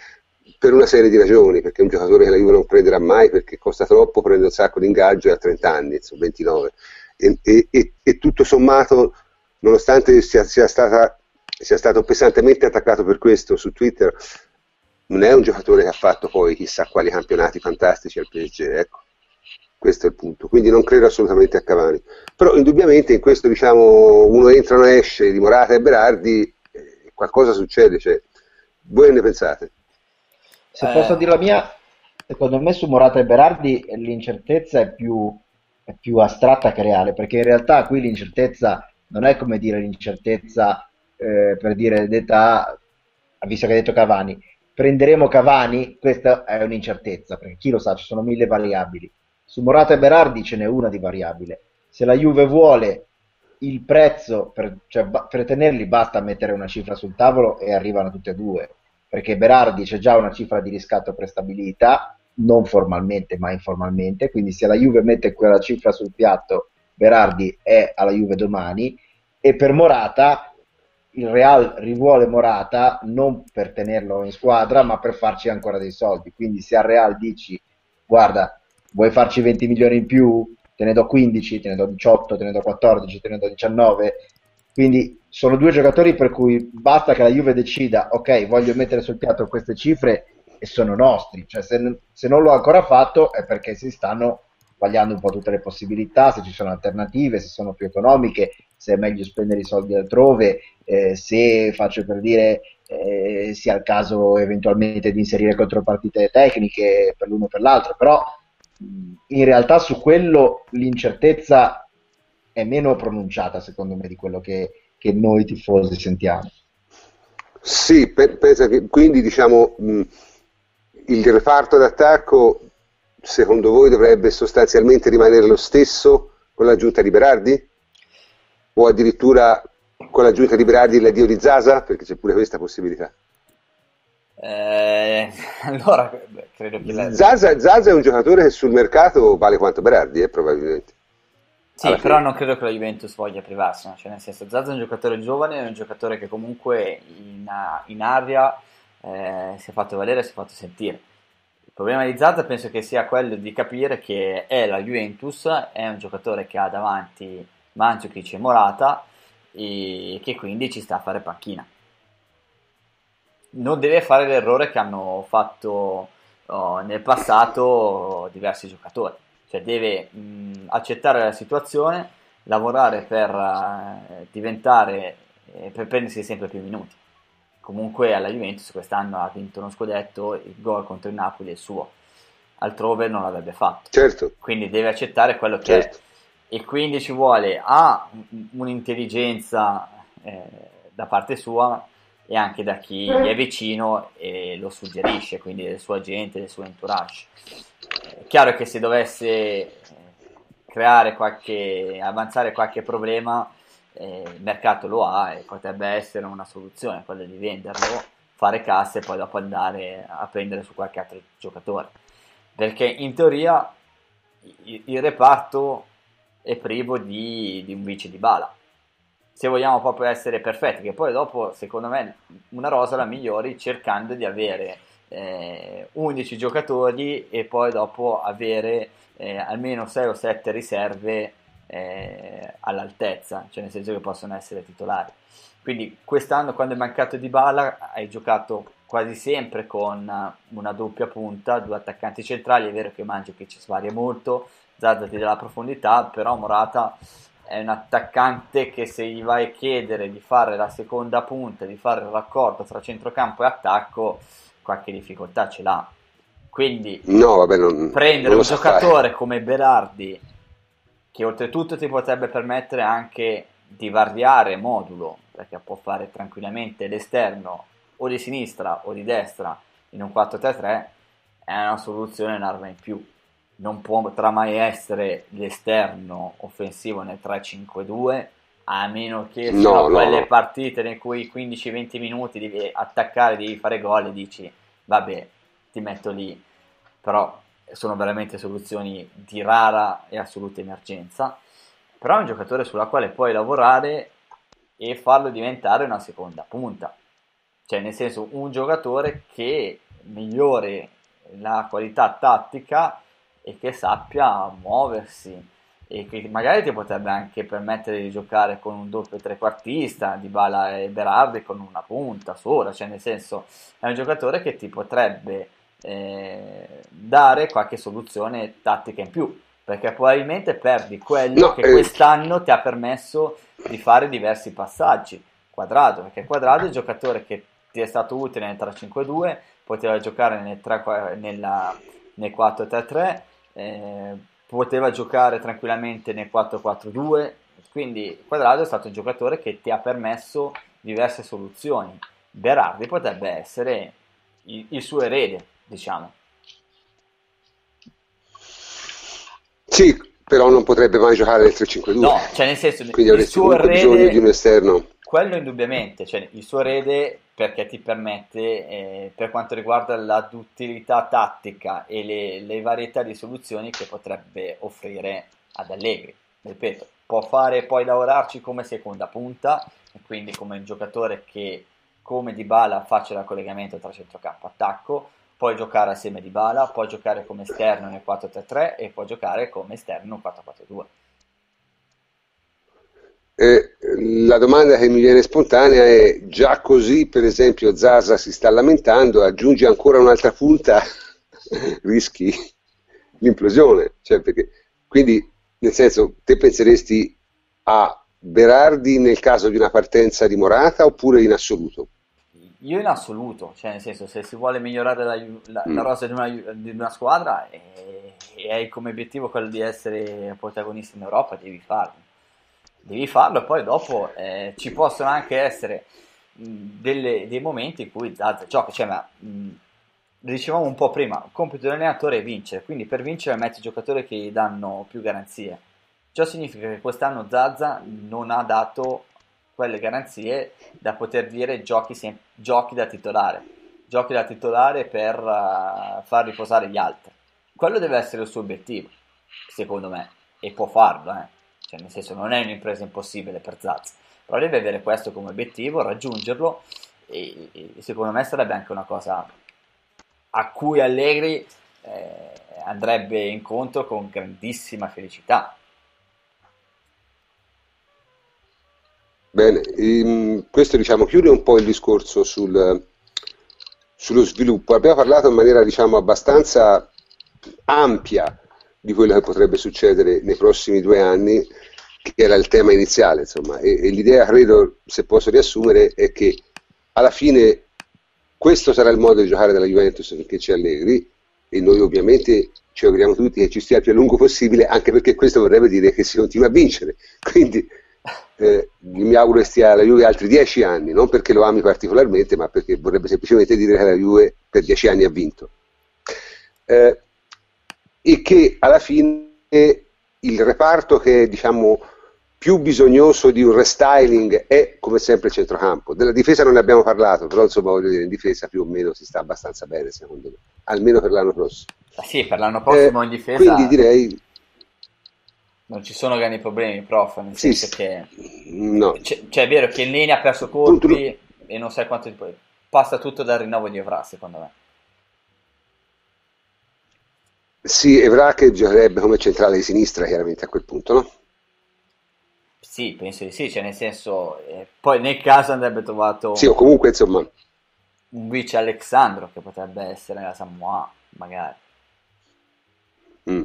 per una serie di ragioni, perché un giocatore che la Juve non prenderà mai perché costa troppo, prende un sacco di ingaggio e ha 30 anni, insomma, 29 e, e, e tutto sommato, nonostante sia, sia, stata, sia stato pesantemente attaccato per questo su Twitter, non è un giocatore che ha fatto poi chissà quali campionati fantastici al PSG, ecco. Questo è il punto. Quindi non credo assolutamente a Cavani. Però indubbiamente in questo diciamo uno entra e esce di Morata e Berardi, eh, qualcosa succede. Cioè, voi ne pensate? Se posso dire la mia, secondo me su Morata e Berardi l'incertezza è più è più astratta che reale, perché in realtà qui l'incertezza non è come dire l'incertezza eh, per dire detta, visto che hai detto Cavani, prenderemo Cavani, questa è un'incertezza, perché chi lo sa, ci sono mille variabili. Su Morata e Berardi ce n'è una di variabile. Se la Juve vuole il prezzo, per, cioè, per tenerli basta mettere una cifra sul tavolo e arrivano tutte e due, perché Berardi c'è già una cifra di riscatto prestabilità, non formalmente ma informalmente, quindi se la Juve mette quella cifra sul piatto, Berardi è alla Juve domani. E per Morata il Real rivuole Morata non per tenerlo in squadra ma per farci ancora dei soldi, quindi se al Real dici guarda vuoi farci 20 milioni in più, te ne do 15, te ne do 18, te ne do 14, te ne do 19, quindi sono due giocatori per cui basta che la Juve decida ok voglio mettere sul piatto queste cifre e sono nostri. Cioè, se, se, non l'ho ancora fatto è perché si stanno vagliando un po' tutte le possibilità, se ci sono alternative, se sono più economiche, se è meglio spendere i soldi altrove, eh, se faccio per dire eh, sia il caso eventualmente di inserire contropartite tecniche per l'uno o per l'altro, però in realtà su quello l'incertezza è meno pronunciata secondo me di quello che, che noi tifosi sentiamo. Sì, pe- penso che quindi diciamo mh, il reparto d'attacco secondo voi dovrebbe sostanzialmente rimanere lo stesso con l'aggiunta di Berardi? O addirittura con l'aggiunta di Berardi l'addio di Zaza? Perché c'è pure questa possibilità. Eh, allora, credo che la... Zaza, Zaza, è un giocatore che sul mercato vale quanto Berardi, eh, probabilmente. Sì, Alla però fine. non credo che la Juventus voglia privarsene, cioè nel senso Zaza è un giocatore giovane, è un giocatore che comunque in, in aria eh, si è fatto valere si è fatto sentire. Il problema di Zaza penso che sia quello di capire che è la Juventus, è un giocatore che ha davanti Mandzukic e Morata e che quindi ci sta a fare panchina. Non deve fare l'errore che hanno fatto oh, nel passato diversi giocatori, cioè deve mh, accettare la situazione, lavorare per uh, diventare, eh, per prendersi sempre più minuti comunque alla Juventus quest'anno ha vinto uno scudetto, il gol contro il Napoli è suo, altrove non l'avrebbe fatto. Certo. Quindi deve accettare quello che certo. è. E quindi ci vuole A, un'intelligenza eh, da parte sua e anche da chi gli è vicino e lo suggerisce, quindi del suo agente, del suo entourage. È chiaro che se dovesse eh, creare qualche, avanzare qualche problema, il mercato lo ha e potrebbe essere una soluzione quella di venderlo, fare cassa e poi dopo andare a prendere su qualche altro giocatore. Perché in teoria il, il reparto è privo di, di un vice di bala se vogliamo proprio essere perfetti, che poi dopo, secondo me, una rosa la migliori cercando di avere eh, 11 giocatori e poi dopo avere eh, almeno 6 o 7 riserve eh, all'altezza, cioè nel senso che possono essere titolari. Quindi quest'anno quando è mancato di bala hai giocato quasi sempre con una doppia punta, due attaccanti centrali, è vero che Mangio che ci svaria molto, Zazza ti dà la profondità, però Morata è un attaccante che se gli vai a chiedere di fare la seconda punta, di fare il raccordo tra centrocampo e attacco, qualche difficoltà ce l'ha. Quindi no, vabbè, non, prendere non un giocatore fare. come Berardi, che oltretutto ti potrebbe permettere anche di variare modulo, perché può fare tranquillamente l'esterno o di sinistra o di destra in un 4-3-3, è una soluzione un'arma in più non potrà mai essere l'esterno offensivo nel 3-5-2 a meno che no, siano no, quelle no. partite in cui 15-20 minuti devi attaccare, devi fare gol e dici vabbè ti metto lì però sono veramente soluzioni di rara e assoluta emergenza però è un giocatore sulla quale puoi lavorare e farlo diventare una seconda punta. Cioè nel senso un giocatore che migliori la qualità tattica e che sappia muoversi e che magari ti potrebbe anche permettere di giocare con un doppio trequartista di Bala e Berardi con una punta sola, cioè nel senso è un giocatore che ti potrebbe eh, dare qualche soluzione tattica in più perché probabilmente perdi quello no, che eh... quest'anno ti ha permesso di fare diversi passaggi. Quadrato perché quadrato è il giocatore che ti è stato utile nel 3-5-2 poteva giocare nel, 3, nella, nel 4-3-3 eh, poteva giocare tranquillamente nel 4-4-2, quindi Quadrado è stato un giocatore che ti ha permesso diverse soluzioni. Berardi potrebbe essere il, il suo erede, diciamo. Sì, però non potrebbe mai giocare nel 3-5-2. No, cioè nel senso, quindi il suo erede, bisogno di un esterno. Quello indubbiamente, cioè il suo erede perché ti permette, eh, per quanto riguarda la duttilità tattica e le, le, varietà di soluzioni che potrebbe offrire ad Allegri. Ripeto, può fare poi lavorarci come seconda punta, quindi come un giocatore che come Di Bala faccia il collegamento tra centrocampo e attacco, può giocare assieme Di Bala, può giocare come esterno nel 4-3-3 e può giocare come esterno nel 4-4-2. Eh, la domanda che mi viene spontanea è già così per esempio Zaza si sta lamentando aggiungi ancora un'altra punta rischi l'implosione cioè perché, quindi nel senso te penseresti a Berardi nel caso di una partenza di Morata oppure in assoluto? Io in assoluto, cioè nel senso se si vuole migliorare la, la, mm. la rosa di una, di una squadra e, e hai come obiettivo quello di essere protagonista in Europa devi farlo devi farlo e poi dopo eh, ci possono anche essere delle, dei momenti in cui Zazza gioca, cioè ma mh, dicevamo un po' prima, il compito dell'allenatore è vincere, quindi per vincere metti giocatori che gli danno più garanzie. Ciò significa che quest'anno Zazza non ha dato quelle garanzie da poter dire giochi, sem- giochi da titolare, giochi da titolare per uh, far riposare gli altri. Quello deve essere il suo obiettivo, secondo me, e può farlo, eh cioè nel senso non è un'impresa impossibile per Zaz, però deve avere questo come obiettivo, raggiungerlo e, e secondo me sarebbe anche una cosa a cui Allegri eh, andrebbe incontro con grandissima felicità. Bene, ehm, questo diciamo chiude un po' il discorso sul, sullo sviluppo. Abbiamo parlato in maniera diciamo abbastanza ampia di quello che potrebbe succedere nei prossimi due anni, che era il tema iniziale, insomma. E, e l'idea, credo, se posso riassumere, è che alla fine questo sarà il modo di giocare della Juventus finché c'è Allegri e noi ovviamente ci auguriamo tutti che ci stia il più a lungo possibile, anche perché questo vorrebbe dire che si continua a vincere. Quindi eh, mi auguro che stia la Juve altri dieci anni, non perché lo ami particolarmente, ma perché vorrebbe semplicemente dire che la Juve per dieci anni ha vinto. Eh, e che alla fine il reparto che è diciamo, più bisognoso di un restyling è come sempre il centrocampo. Della difesa non ne abbiamo parlato, però insomma voglio dire, in difesa più o meno si sta abbastanza bene secondo me, almeno per l'anno prossimo. Sì, per l'anno prossimo eh, in difesa. Quindi direi non ci sono grandi problemi, prof, nel sì, senso che no. cioè, cioè, è vero che linea ha perso colpi e non sai quanto passa tutto dal rinnovo di Evra, secondo me. Sì, Evra che giocherebbe come centrale di sinistra chiaramente a quel punto, no? Sì, penso di sì, cioè nel senso, eh, poi nel caso andrebbe trovato sì, o comunque insomma un vice Alexandro che potrebbe essere la Samoa, magari. Mm.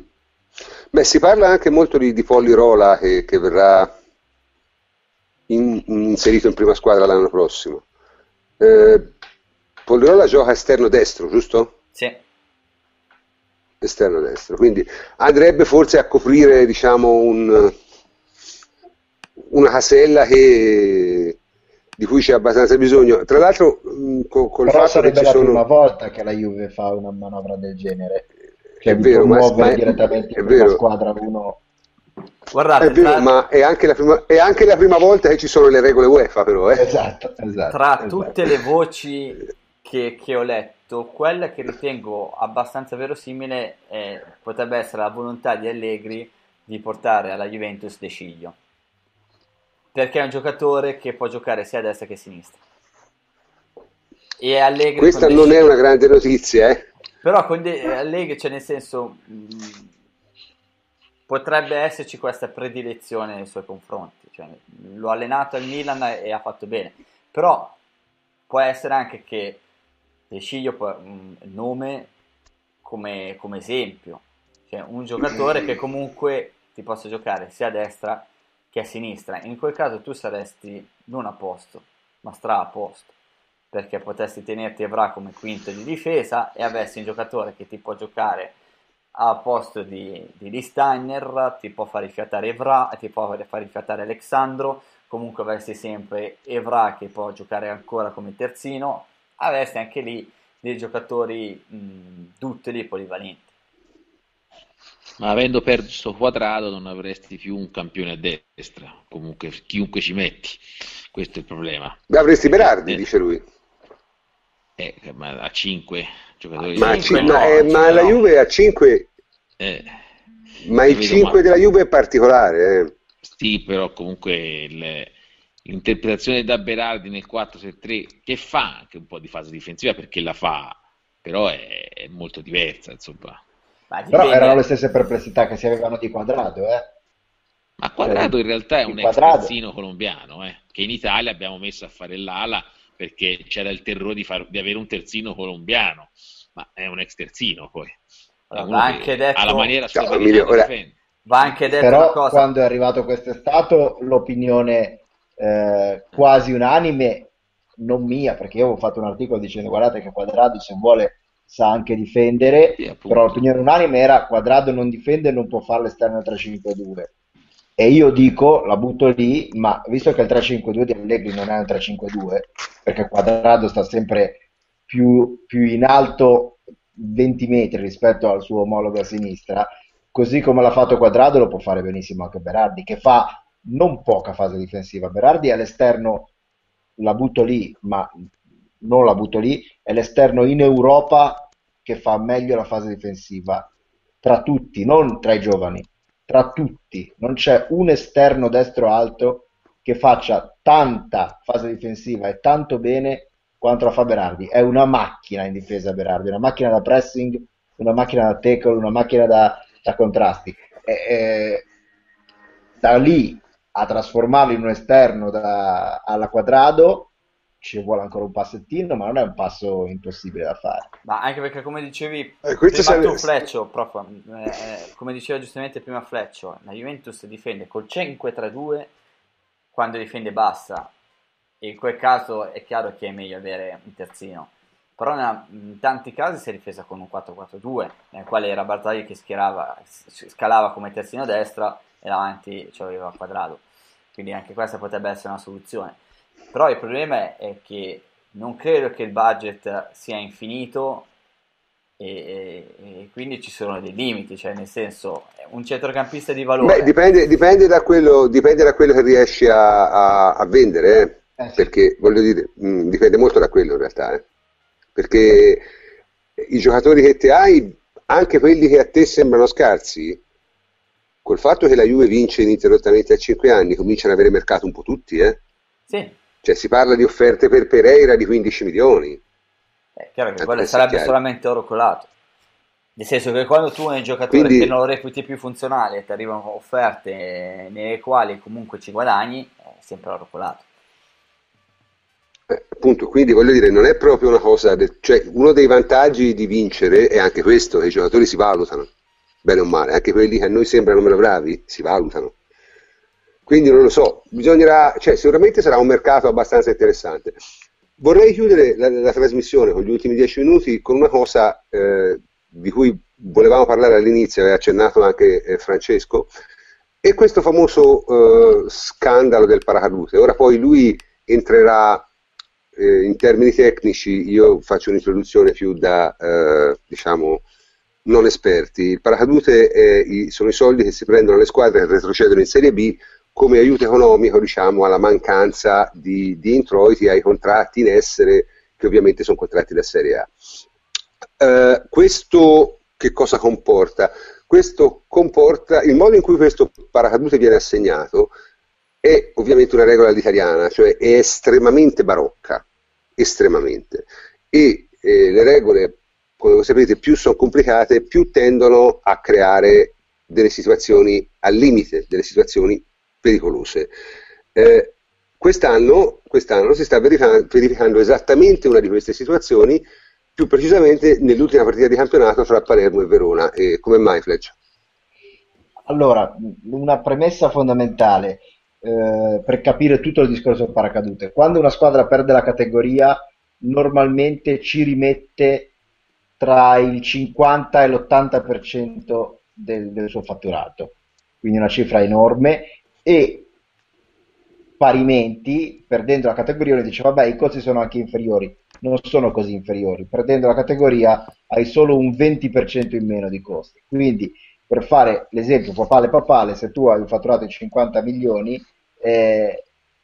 Beh, si parla anche molto di, di Pollirola che, che verrà in, inserito in prima squadra l'anno prossimo. Eh, Pollirola gioca esterno destro, giusto? Sì. Esterno destro, quindi andrebbe forse a coprire diciamo, un, una casella che, di cui c'è abbastanza bisogno. Tra l'altro, con, col Però fatto che ci la sono... prima volta che la Juve fa una manovra del genere che è vero, ma, ma direttamente è, vero. squadra uno Guardate, è vero, tra... ma è anche, prima, è anche, la prima, volta che ci sono le regole UEFA, però. Eh. Esatto, esatto, Tra esatto. tutte le voci che, che, ho letto, quella che ritengo abbastanza verosimile è, potrebbe essere la volontà di Allegri di portare alla Juventus De Sciglio. Perché è un giocatore che può giocare sia a destra che a sinistra. E Allegri Questa non è una grande notizia, eh? Però con De- Allegri, cioè nel senso, mm, potrebbe esserci questa predilezione nei suoi confronti. Cioè, l'ho allenato al Milan e ha fatto bene. Però può essere anche che De Sciglio un nome come, come esempio. Cioè, un giocatore che comunque ti possa giocare sia a destra che a sinistra. In quel caso tu saresti non a posto, ma stra a posto perché potessi tenerti Evra come quinto di difesa e avessi un giocatore che ti può giocare a posto di, di Lee Steiner, ti può far rifiatare Evra, ti può far rifiatare Alexandro, comunque avresti sempre Evra che può giocare ancora come terzino, avresti anche lì dei giocatori mh, duttili polivalenti. Ma avendo perso quadrato non avresti più un campione a destra, comunque chiunque ci metti, questo è il problema. Avresti Berardi, eh, dice lui. Eh, ma a 5 giocatori ma, 5, no, eh, ma la Juve a 5 eh, ma il 5 ma... della Juve è particolare eh. sì però comunque il, l'interpretazione da Berardi nel 4-6-3 che fa anche un po' di fase difensiva perché la fa però è, è molto diversa insomma. Però erano le stesse perplessità che si avevano di quadrato eh. ma quadrato in realtà è un ex colombiano eh, che in Italia abbiamo messo a fare l'ala perché c'era il terrore di, far, di avere un terzino colombiano, ma è un ex terzino poi. Va anche detto... Ha la maniera sua no, di ora... Va anche detto Però cosa. quando è arrivato quest'estate l'opinione eh, quasi unanime, non mia, perché io avevo fatto un articolo dicendo guardate che Quadrado se vuole sa anche difendere, sì, però l'opinione unanime era Quadrado non difende e non può fare l'esterno 3-5-2 e io dico, la butto lì, ma visto che il 3-5-2 di Allegri non è un 3-5-2, perché Quadrado sta sempre più, più in alto 20 metri rispetto al suo omologo a sinistra, così come l'ha fatto Quadrado lo può fare benissimo anche Berardi, che fa non poca fase difensiva. Berardi all'esterno, la butto lì, ma non la butto lì, è l'esterno in Europa che fa meglio la fase difensiva tra tutti, non tra i giovani tra tutti, non c'è un esterno destro alto che faccia tanta fase difensiva e tanto bene quanto la fa Berardi. È una macchina in difesa Berardi, una macchina da pressing, una macchina da tackle, una macchina da, da contrasti. E, e, da lì a trasformarlo in un esterno da, alla quadrado ci vuole ancora un passettino, ma non è un passo impossibile da fare. Ma anche perché, come dicevi, eh, prima tu Fleccio, prof, eh, eh, come diceva giustamente prima Fleccio, la Juventus difende col 5-3-2 quando difende bassa. E in quel caso è chiaro che è meglio avere un terzino. Però in tanti casi si è difesa con un 4-4-2, nel quale era Barzagli che schierava, scalava come terzino destra e davanti ci aveva quadrato. quindi anche questa potrebbe essere una soluzione. Però il problema è che non credo che il budget sia infinito e, e, quindi ci sono dei limiti, cioè nel senso un centrocampista di valore. Beh, dipende, dipende, da, quello, dipende da quello che riesci a, a, a vendere, eh? Eh sì. perché voglio dire, mh, mm, dipende molto da quello in realtà, eh? perché i giocatori che ti hai, anche quelli che a te sembrano scarsi, col fatto che la Juve vince ininterrottamente a 5 anni, cominciano ad avere mercato un po' tutti, eh? Sì. Cioè si parla di offerte per Pereira di 15 milioni. È chiaro che quello sarebbe chiaro. solamente oro colato. Nel senso che quando tu hai un giocatore Quindi, che non lo reputi più funzionale e ti arrivano offerte nelle quali comunque ci guadagni, è sempre oro colato. Eh, appunto, quindi voglio dire, non è proprio una cosa, de- cioè uno dei vantaggi di vincere è anche questo, che i giocatori si valutano, bene o male, anche quelli che a noi sembrano meno bravi si valutano. Quindi non lo so, bisognerà, cioè sicuramente sarà un mercato abbastanza interessante. Vorrei chiudere la, la trasmissione con gli ultimi dieci minuti con una cosa eh, di cui volevamo parlare all'inizio, aveva accennato anche eh, Francesco, e questo famoso eh, scandalo del paracadute. Ora poi lui entrerà eh, in termini tecnici, io faccio un'introduzione più da, eh, diciamo, non esperti. Il paracadute i, sono i soldi che si prendono le squadre che retrocedono in Serie B come aiuto economico diciamo, alla mancanza di, di, introiti ai contratti in essere, che ovviamente sono contratti da Serie A. Uh, questo che cosa comporta? Questo comporta il modo in cui questo paracadute viene assegnato è ovviamente una regola all'italiana, cioè è estremamente barocca, estremamente. E eh, le regole, come sapete, più sono complicate, più tendono a creare delle situazioni al limite, delle situazioni pericolose. Eh, quest'anno, quest'anno, si sta verificando, verificando esattamente una di queste situazioni, più precisamente nell'ultima partita di campionato fra Palermo e Verona. E come mai, Fletch? Allora, una premessa fondamentale eh, per capire tutto il discorso del paracadute. Quando una squadra perde la categoria, normalmente ci rimette tra il 50 e l'80% del, del suo fatturato, quindi una cifra enorme e parimenti, perdendo la categoria, uno dice vabbè i costi sono anche inferiori, non sono così inferiori, perdendo la categoria hai solo un 20% in meno di costi, quindi per fare l'esempio papale papale, se tu hai un fatturato di 50 milioni eh,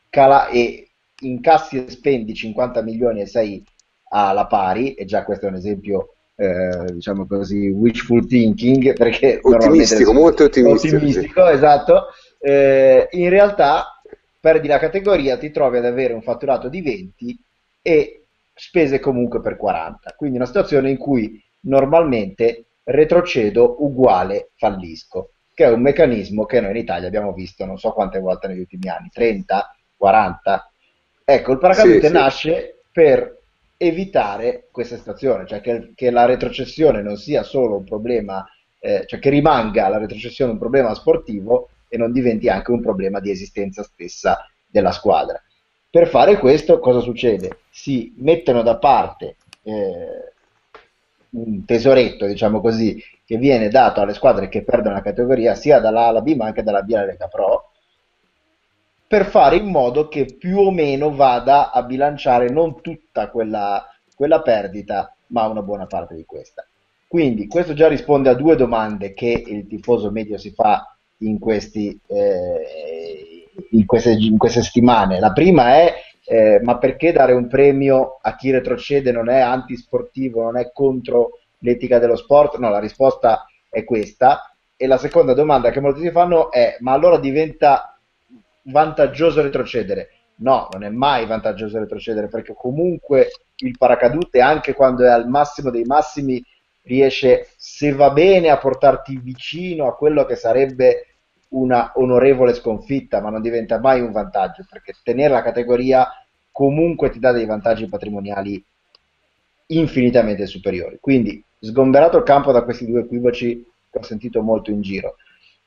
cala, e incassi e spendi 50 milioni e sei alla pari, e già questo è un esempio eh, diciamo così, wishful thinking, perché ottimistico, molto ottimistico, ottimistico sì. esatto, eh, in realtà perdi la categoria, ti trovi ad avere un fatturato di 20 e spese comunque per 40. Quindi una situazione in cui normalmente retrocedo uguale fallisco, che è un meccanismo che noi in Italia abbiamo visto non so quante volte negli ultimi anni, 30, 40. Ecco, il paracadute sì, nasce sì. per evitare questa situazione, cioè che, che, la retrocessione non sia solo un problema, eh, cioè che rimanga la retrocessione un problema sportivo, e non diventi anche un problema di esistenza stessa della squadra. Per fare questo cosa succede? Si mettono da parte eh, un tesoretto, diciamo così, che viene dato alle squadre che perdono la categoria sia dalla A alla B ma anche dalla B alla Lega Pro, per fare in modo che più o meno vada a bilanciare non tutta quella, quella perdita, ma una buona parte di questa. Quindi questo già risponde a due domande che il tifoso medio si fa in, questi, eh, in, queste, in, queste, settimane. La prima è eh, ma perché dare un premio a chi retrocede non è antisportivo, non è contro l'etica dello sport? No, la risposta è questa. E la seconda domanda che molti si fanno è ma allora diventa vantaggioso retrocedere? No, non è mai vantaggioso retrocedere perché comunque il paracadute, anche quando è al massimo dei massimi, riesce, se va bene, a portarti vicino a quello che sarebbe una onorevole sconfitta, ma non diventa mai un vantaggio, perché tenere la categoria comunque ti dà dei vantaggi patrimoniali infinitamente superiori. Quindi, sgomberato il campo da questi due equivoci che ho sentito molto in giro,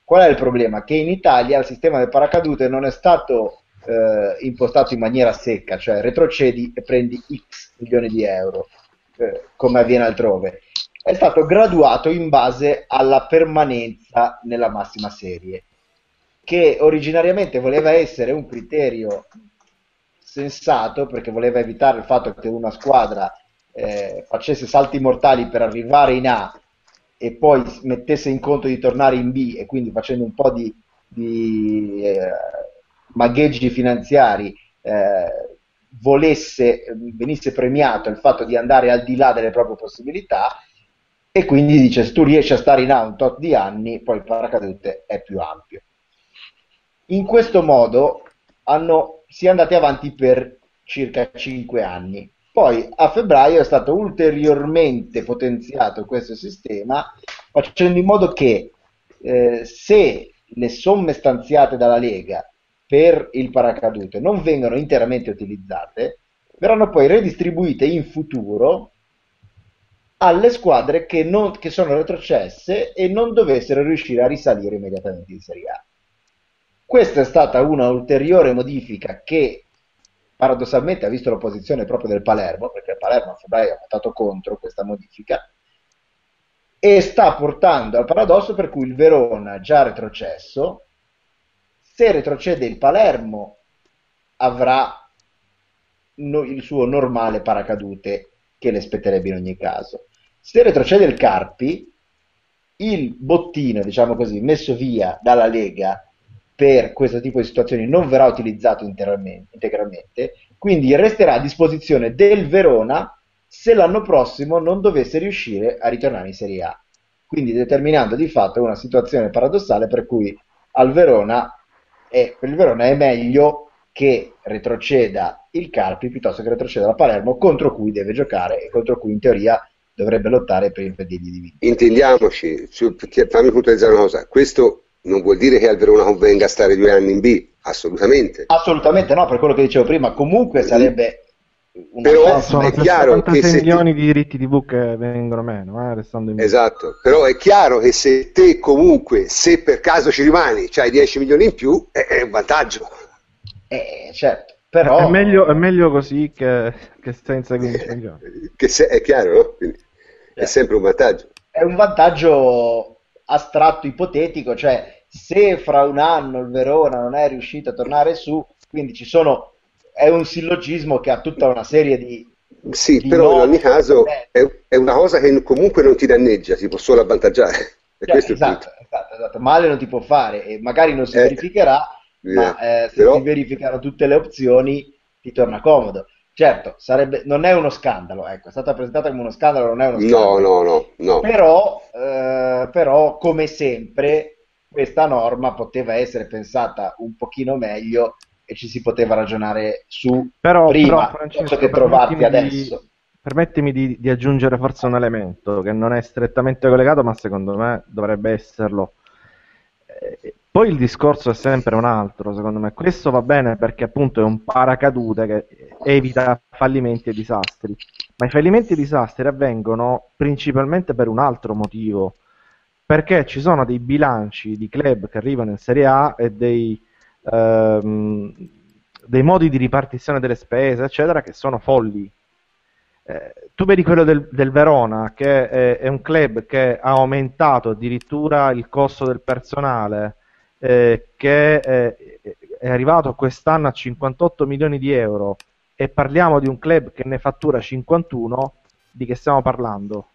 qual è il problema? Che in Italia il sistema del paracadute non è stato eh, impostato in maniera secca, cioè retrocedi e prendi X milioni di euro, eh, come avviene altrove è stato graduato in base alla permanenza nella massima serie. che originariamente voleva essere un criterio sensato perché voleva evitare il fatto che una squadra eh, facesse salti mortali per arrivare in A e poi mettesse in conto di tornare in B e quindi facendo un po' di, di eh, magheggi finanziari eh, volesse, venisse premiato il fatto di andare al di là delle proprie possibilità e quindi dice se tu riesci a stare in A un tot di anni poi il paracadute è più ampio. In questo modo hanno, si è andati avanti per circa 5 anni. Poi a febbraio è stato ulteriormente potenziato questo sistema facendo in modo che eh, se le somme stanziate dalla Lega per il paracadute non vengono interamente utilizzate, verranno poi redistribuite in futuro alle squadre che, non, che sono retrocesse e non dovessero riuscire a risalire immediatamente in Serie A. Questa è stata una ulteriore modifica che paradossalmente ha visto l'opposizione proprio del Palermo, perché il Palermo a febbraio ha votato contro questa modifica, e sta portando al paradosso per cui il Verona, già retrocesso, se retrocede il Palermo, avrà no, il suo normale paracadute che le spetterebbe in ogni caso. Se retrocede il Carpi, il bottino, diciamo così, messo via dalla Lega per questo tipo di situazioni non verrà utilizzato integralmente, quindi resterà a disposizione del Verona se l'anno prossimo non dovesse riuscire a ritornare in Serie A. Quindi determinando di fatto una situazione paradossale per cui al Verona è, per il Verona è meglio che retroceda il Carpi piuttosto che retroceda la Palermo contro cui deve giocare e contro cui in teoria dovrebbe lottare per impedirgli di vincere. Intendiamoci, fammi puntualizzare una cosa, questo non vuol dire che al Verona convenga stare due anni in B, assolutamente. Assolutamente no, per quello che dicevo prima, comunque sarebbe... Però sono è chiaro che se milioni ti... di diritti TV che vengono meno, eh, restando in B. Esatto, però è chiaro che se te comunque, se per caso ci rimani, hai 10 milioni in più, è, è un vantaggio. Eh, certo. Però... È, meglio, è meglio così che, che senza 15 milioni. Che se, è chiaro, no? Quindi è sempre un vantaggio. È un vantaggio astratto ipotetico, cioè se fra un anno il Verona non è riuscito a tornare su, quindi ci sono, è un sillogismo che ha tutta una serie di... Sì, di però in ogni caso è, è, una cosa che comunque non ti danneggia, ti può solo avvantaggiare. Cioè, esatto, esatto, esatto, male non ti può fare e magari non si eh, verificherà, eh, ma eh, se però... si verificano tutte le opzioni ti torna comodo. Certo, sarebbe, non è uno scandalo, ecco, è stata presentata come uno scandalo, non è uno scandalo. No, no, no. no. Però, eh, però, come sempre, questa norma poteva essere pensata un pochino meglio e ci si poteva ragionare su però, prima, però, Francesco, che trovarti adesso. Di, permettimi di, di aggiungere forse un elemento che non è strettamente collegato, ma secondo me dovrebbe esserlo. Eh, poi il discorso è sempre un altro, secondo me. Questo va bene perché appunto è un paracadute che evita fallimenti e disastri. Ma i fallimenti e disastri avvengono principalmente per un altro motivo. Perché ci sono dei bilanci di club che arrivano in Serie A e dei, ehm, dei modi di ripartizione delle spese, eccetera, che sono folli. Eh, tu vedi quello del, del Verona, che è, è, un club che ha aumentato addirittura il costo del personale eh, che eh, è arrivato quest'anno a 58 milioni di euro e parliamo di un club che ne fattura 51, di che stiamo parlando?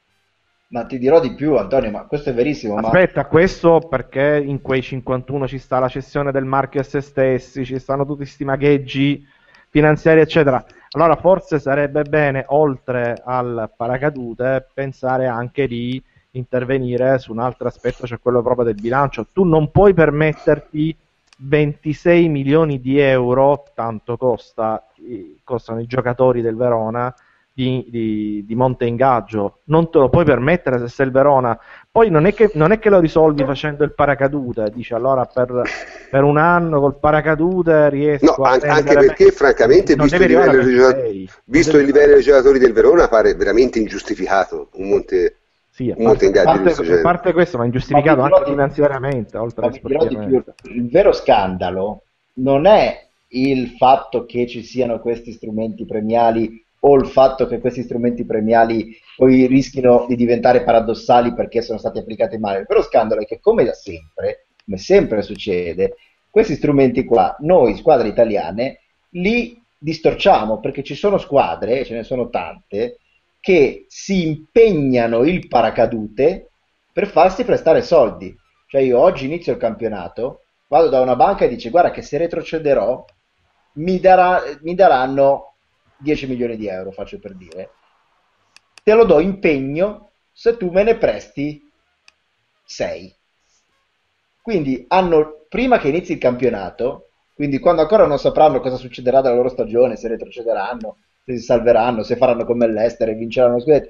Ma ti dirò di più, Antonio, ma questo è verissimo. Aspetta, ma... questo perché in quei 51 ci sta la cessione del marchio a se stessi, ci stanno tutti questi magheggi finanziari, eccetera. Allora forse sarebbe bene, oltre al paracadute, pensare anche di intervenire su un altro aspetto, cioè quello proprio del bilancio. Tu non puoi permetterti 26 milioni di euro, tanto costa, costano i giocatori del Verona, di, di, di, monte ingaggio. Non te lo puoi permettere se sei il Verona. Poi non è che, non è che lo risolvi facendo il paracadute, dici allora per, per, un anno col paracadute riesco no, a anche, anche perché francamente visto, il livello, visto il livello dei giocatori del Verona pare veramente ingiustificato un monte sì, a parte, a parte, a parte questo, ma ingiustificato ma anche finanziariamente. Oltre più, il vero scandalo non è il fatto che ci siano questi strumenti premiali o il fatto che questi strumenti premiali poi rischino di diventare paradossali perché sono stati applicati male. Il vero scandalo è che, come da sempre, come sempre succede, questi strumenti qua, noi squadre italiane, li distorciamo perché ci sono squadre, ce ne sono tante, che si impegnano il paracadute per farsi prestare soldi. Cioè io oggi inizio il campionato, vado da una banca e dice guarda che se retrocederò mi, darà, mi daranno 10 milioni di euro, faccio per dire. Te lo do impegno se tu me ne presti 6. Quindi hanno, prima che inizi il campionato, quindi quando ancora non sapranno cosa succederà della loro stagione, se retrocederanno, si salveranno, se faranno come l'Ester e vinceranno lo scudetto,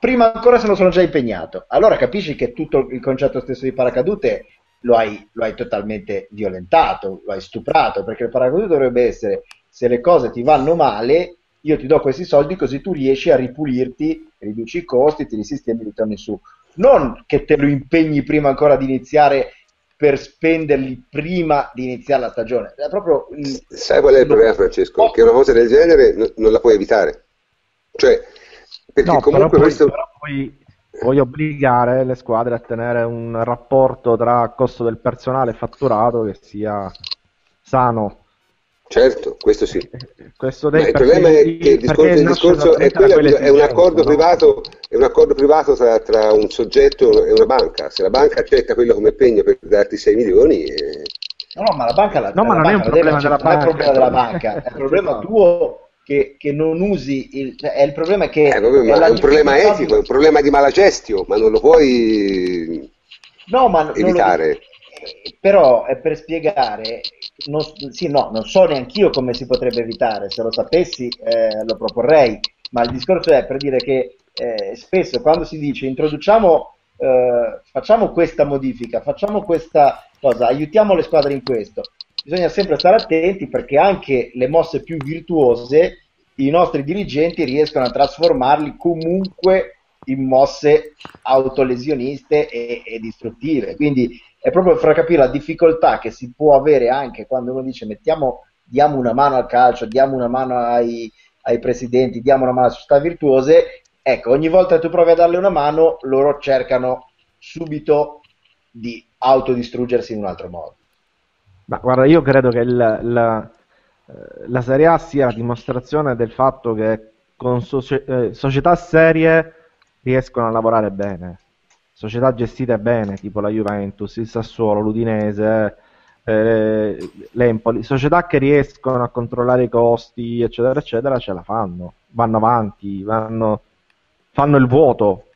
prima ancora se lo sono già impegnato. Allora capisci che tutto il concetto stesso di paracadute lo hai, lo hai totalmente violentato, lo hai stuprato, perché il paracadute dovrebbe essere se le cose ti vanno male, io ti do questi soldi così tu riesci a ripulirti, riduci i costi, ti risistemi e li torni su. Non che te lo impegni prima ancora di iniziare per spenderli prima di iniziare la stagione. È proprio il... Sai qual è il problema, Francesco? Che una cosa del genere non, non la puoi evitare. Cioè, perché no, comunque però questo... Poi, però poi puoi obbligare le squadre a tenere un rapporto tra costo del personale e fatturato che sia sano Certo, questo sì. Questo il problema è che il discorso, il discorso è, quello, è, un accordo no? privato, è un accordo privato tra, tra, un soggetto e una banca. Se la banca accetta quello come impegno per darti 6 milioni... Eh... No, ma la banca, la, no, ma non, è un problema della banca. non è un problema della banca, è un problema tuo che, che, non usi il, cioè è il problema che eh, vabbè, è, è un problema etico, è un problema di malagestio, ma non lo puoi no, ma evitare. Però è per spiegare non, sì, no, non so neanche io come si potrebbe evitare, se lo sapessi eh, lo proporrei, ma il discorso è per dire che eh, spesso quando si dice introduciamo, eh, facciamo questa modifica, facciamo questa cosa, aiutiamo le squadre in questo, bisogna sempre stare attenti perché anche le mosse più virtuose i nostri dirigenti riescono a trasformarli comunque in mosse autolesioniste e, e distruttive. Quindi è proprio per capire la difficoltà che si può avere anche quando uno dice mettiamo, diamo una mano al calcio, diamo una mano ai, ai presidenti, diamo una mano alle società virtuose, ecco, ogni volta che tu provi a darle una mano, loro cercano subito di autodistruggersi in un altro modo. Ma guarda, io credo che il, la, la, Serie A sia la dimostrazione del fatto che con soci- eh, società serie riescono a lavorare bene società gestite bene, tipo la Juventus, il Sassuolo, l'Udinese, eh, l'Empoli, società che riescono a controllare i costi, eccetera, eccetera, ce la fanno, vanno avanti, vanno, fanno il vuoto.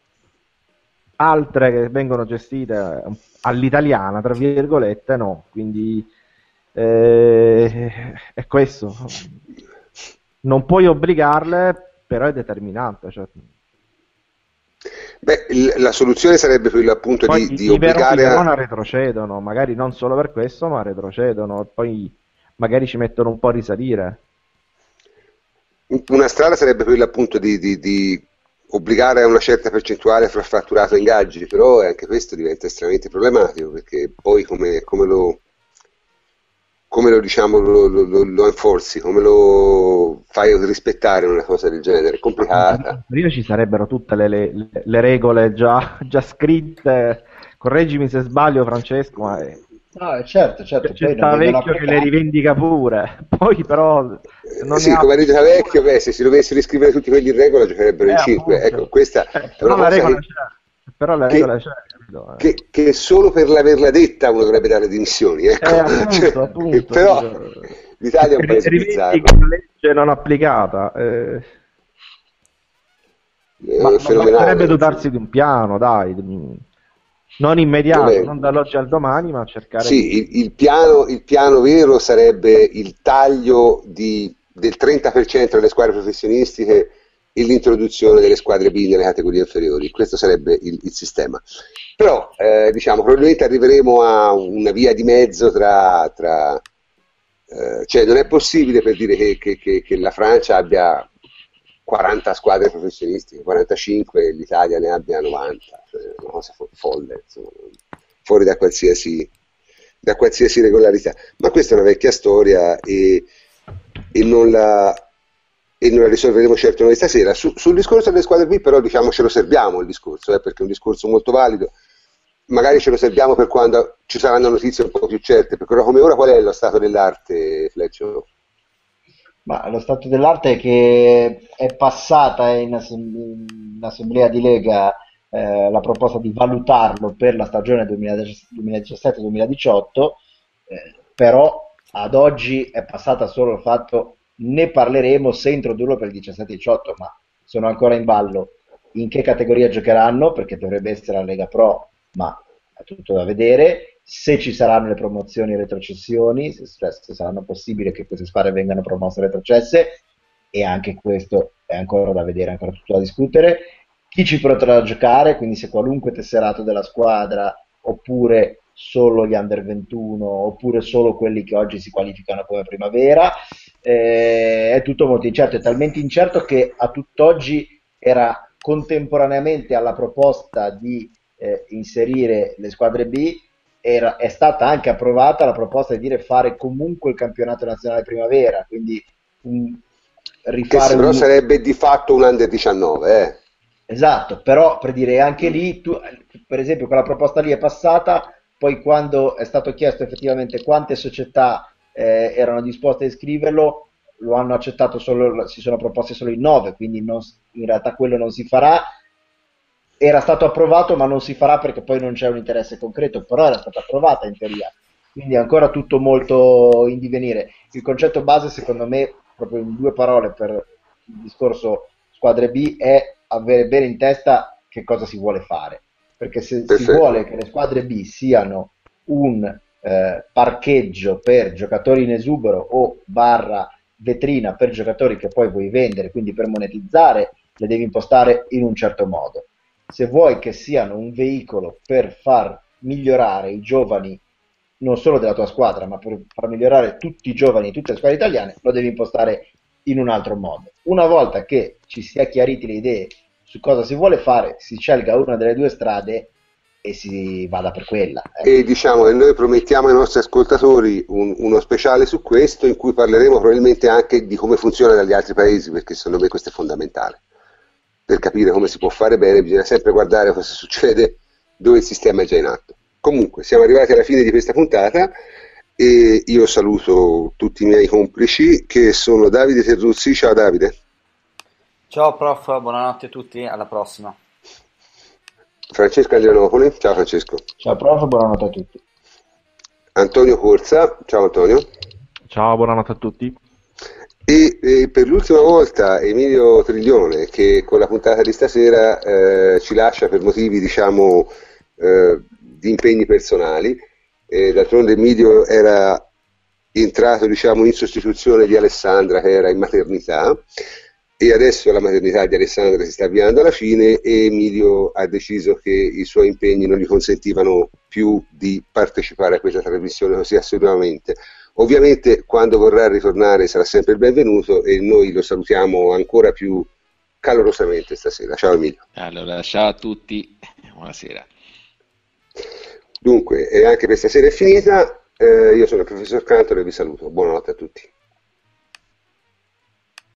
Altre che vengono gestite all'italiana, tra virgolette, no. Quindi eh, è questo. Non puoi obbligarle, però è determinante. Cioè, Beh, la soluzione sarebbe quella appunto poi di, di obbligare a... retrocedono, magari non solo per questo, ma retrocedono, poi magari ci mettono un po' a risalire. Una strada sarebbe quella appunto di, di, di obbligare a una certa percentuale fra fatturato e ingaggi, però anche questo diventa estremamente problematico perché poi come, come lo come lo, diciamo, lo, lo, lo enforzi, come lo fai rispettare una cosa del genere? È complicata. Prima ci sarebbero tutte le, le, le regole già, già, scritte, correggimi se sbaglio Francesco, ma è... No, certo, certo. C'è sta vecchio che le rivendica pure, poi però... Non sì, come dice vecchio, beh, se si dovessero riscrivere tutti quelli in regola giocherebbero eh, in 5. Ecco, questa eh, è una cosa regola che... Però la regola c'è. Eh. Che, che, solo per l'averla detta uno dovrebbe dare dimissioni. Ecco. Eh, appunto, cioè, appunto, però l'Italia è un paese bizarro. una legge non applicata. Eh... Ma, ma basterebbe dotarsi di un piano, dai, non immediato, Vabbè. non dall'oggi al domani, ma cercare sì, di... il, il, piano, il piano vero sarebbe il taglio di, del 30% delle squadre professionistiche e l'introduzione delle squadre B nelle categorie inferiori. Questo sarebbe il, il sistema. Però, eh, diciamo, probabilmente arriveremo a una via di mezzo tra... tra eh, cioè, non è possibile per dire che, che, che, che, la Francia abbia 40 squadre professionistiche, 45 e l'Italia ne abbia 90. Cioè, una cosa folle, insomma, fuori da qualsiasi, da qualsiasi regolarità. Ma questa è una vecchia storia e, e non la e non la risolveremo certo noi stasera. Su, sul discorso delle squadre B però diciamo ce lo serviamo il discorso, eh, perché è un discorso molto valido magari ce lo serviamo per quando ci saranno notizie un po' più certe, perché come ora qual è lo stato dell'arte, Fleccio? Ma lo stato dell'arte è che è passata in, in assemblea di Lega eh, la proposta di valutarlo per la stagione 2017-2018, eh, però ad oggi è passata solo il fatto ne parleremo se introdurlo per il 17-18, ma sono ancora in ballo in che categoria giocheranno, perché dovrebbe essere la Lega Pro, ma è tutto da vedere, se ci saranno le promozioni e retrocessioni, se, se saranno possibili che queste squadre vengano promosse e retrocesse, e anche questo è ancora da vedere, ancora tutto da discutere. Chi ci potrà giocare, quindi se qualunque tesserato della squadra, oppure solo gli under 21 oppure solo quelli che oggi si qualificano come primavera. Eh, è tutto molto incerto, è talmente incerto che a tutt'oggi era contemporaneamente alla proposta di eh, inserire le squadre B era, è stata anche approvata la proposta di dire fare comunque il campionato nazionale primavera, quindi un, rifare che però un... sarebbe di fatto un under 19, eh. Esatto, però per dire anche lì, tu, per esempio, quella proposta lì è passata, poi quando è stato chiesto effettivamente quante società eh, erano disposte a iscriverlo, lo hanno accettato solo, si sono proposte solo in 9, quindi non, in realtà quello non si farà. Era stato approvato, ma non si farà perché poi non c'è un interesse concreto, però era stata approvata in teoria. Quindi è ancora tutto molto in divenire. Il concetto base, secondo me, proprio in due parole per il discorso squadre B, è avere bene in testa che cosa si vuole fare perché se Perfetto. si vuole che le squadre B siano un eh, parcheggio per giocatori in esubero o barra vetrina per giocatori che poi vuoi vendere, quindi per monetizzare, le devi impostare in un certo modo. Se vuoi che siano un veicolo per far migliorare i giovani non solo della tua squadra, ma per far migliorare tutti i giovani di tutte le squadre italiane, lo devi impostare in un altro modo. Una volta che ci sia chiariti le idee su cosa si vuole fare, si scelga una delle due strade e si vada per quella. Eh. E diciamo che noi promettiamo ai nostri ascoltatori un, uno speciale su questo in cui parleremo probabilmente anche di come funziona dagli altri paesi, perché secondo me questo è fondamentale. Per capire come si può fare bene bisogna sempre guardare cosa succede dove il sistema è già in atto. Comunque, siamo arrivati alla fine di questa puntata e io saluto tutti i miei complici che sono Davide Terruzzi. Ciao Davide. Ciao prof, buonanotte a tutti, alla prossima. Francesco Adrianopoli, ciao Francesco. Ciao prof, buonanotte a tutti. Antonio Corsa, ciao Antonio. Ciao, buonanotte a tutti. E, e, per l'ultima volta Emilio Triglione che con la puntata di stasera eh, ci lascia per motivi diciamo eh, di impegni personali. Eh, d'altronde Emilio era entrato diciamo in sostituzione di Alessandra che era in maternità e adesso la maternità di Alessandra si sta avviando alla fine e Emilio ha deciso che i suoi impegni non gli consentivano più di partecipare a questa trasmissione così assolutamente. Ovviamente quando vorrà ritornare sarà sempre il benvenuto e noi lo salutiamo ancora più calorosamente stasera. Ciao Emilio. Allora, ciao a tutti, buonasera. Dunque, anche per stasera è finita, eh, io sono il professor Cantor e vi saluto. Buonanotte a tutti.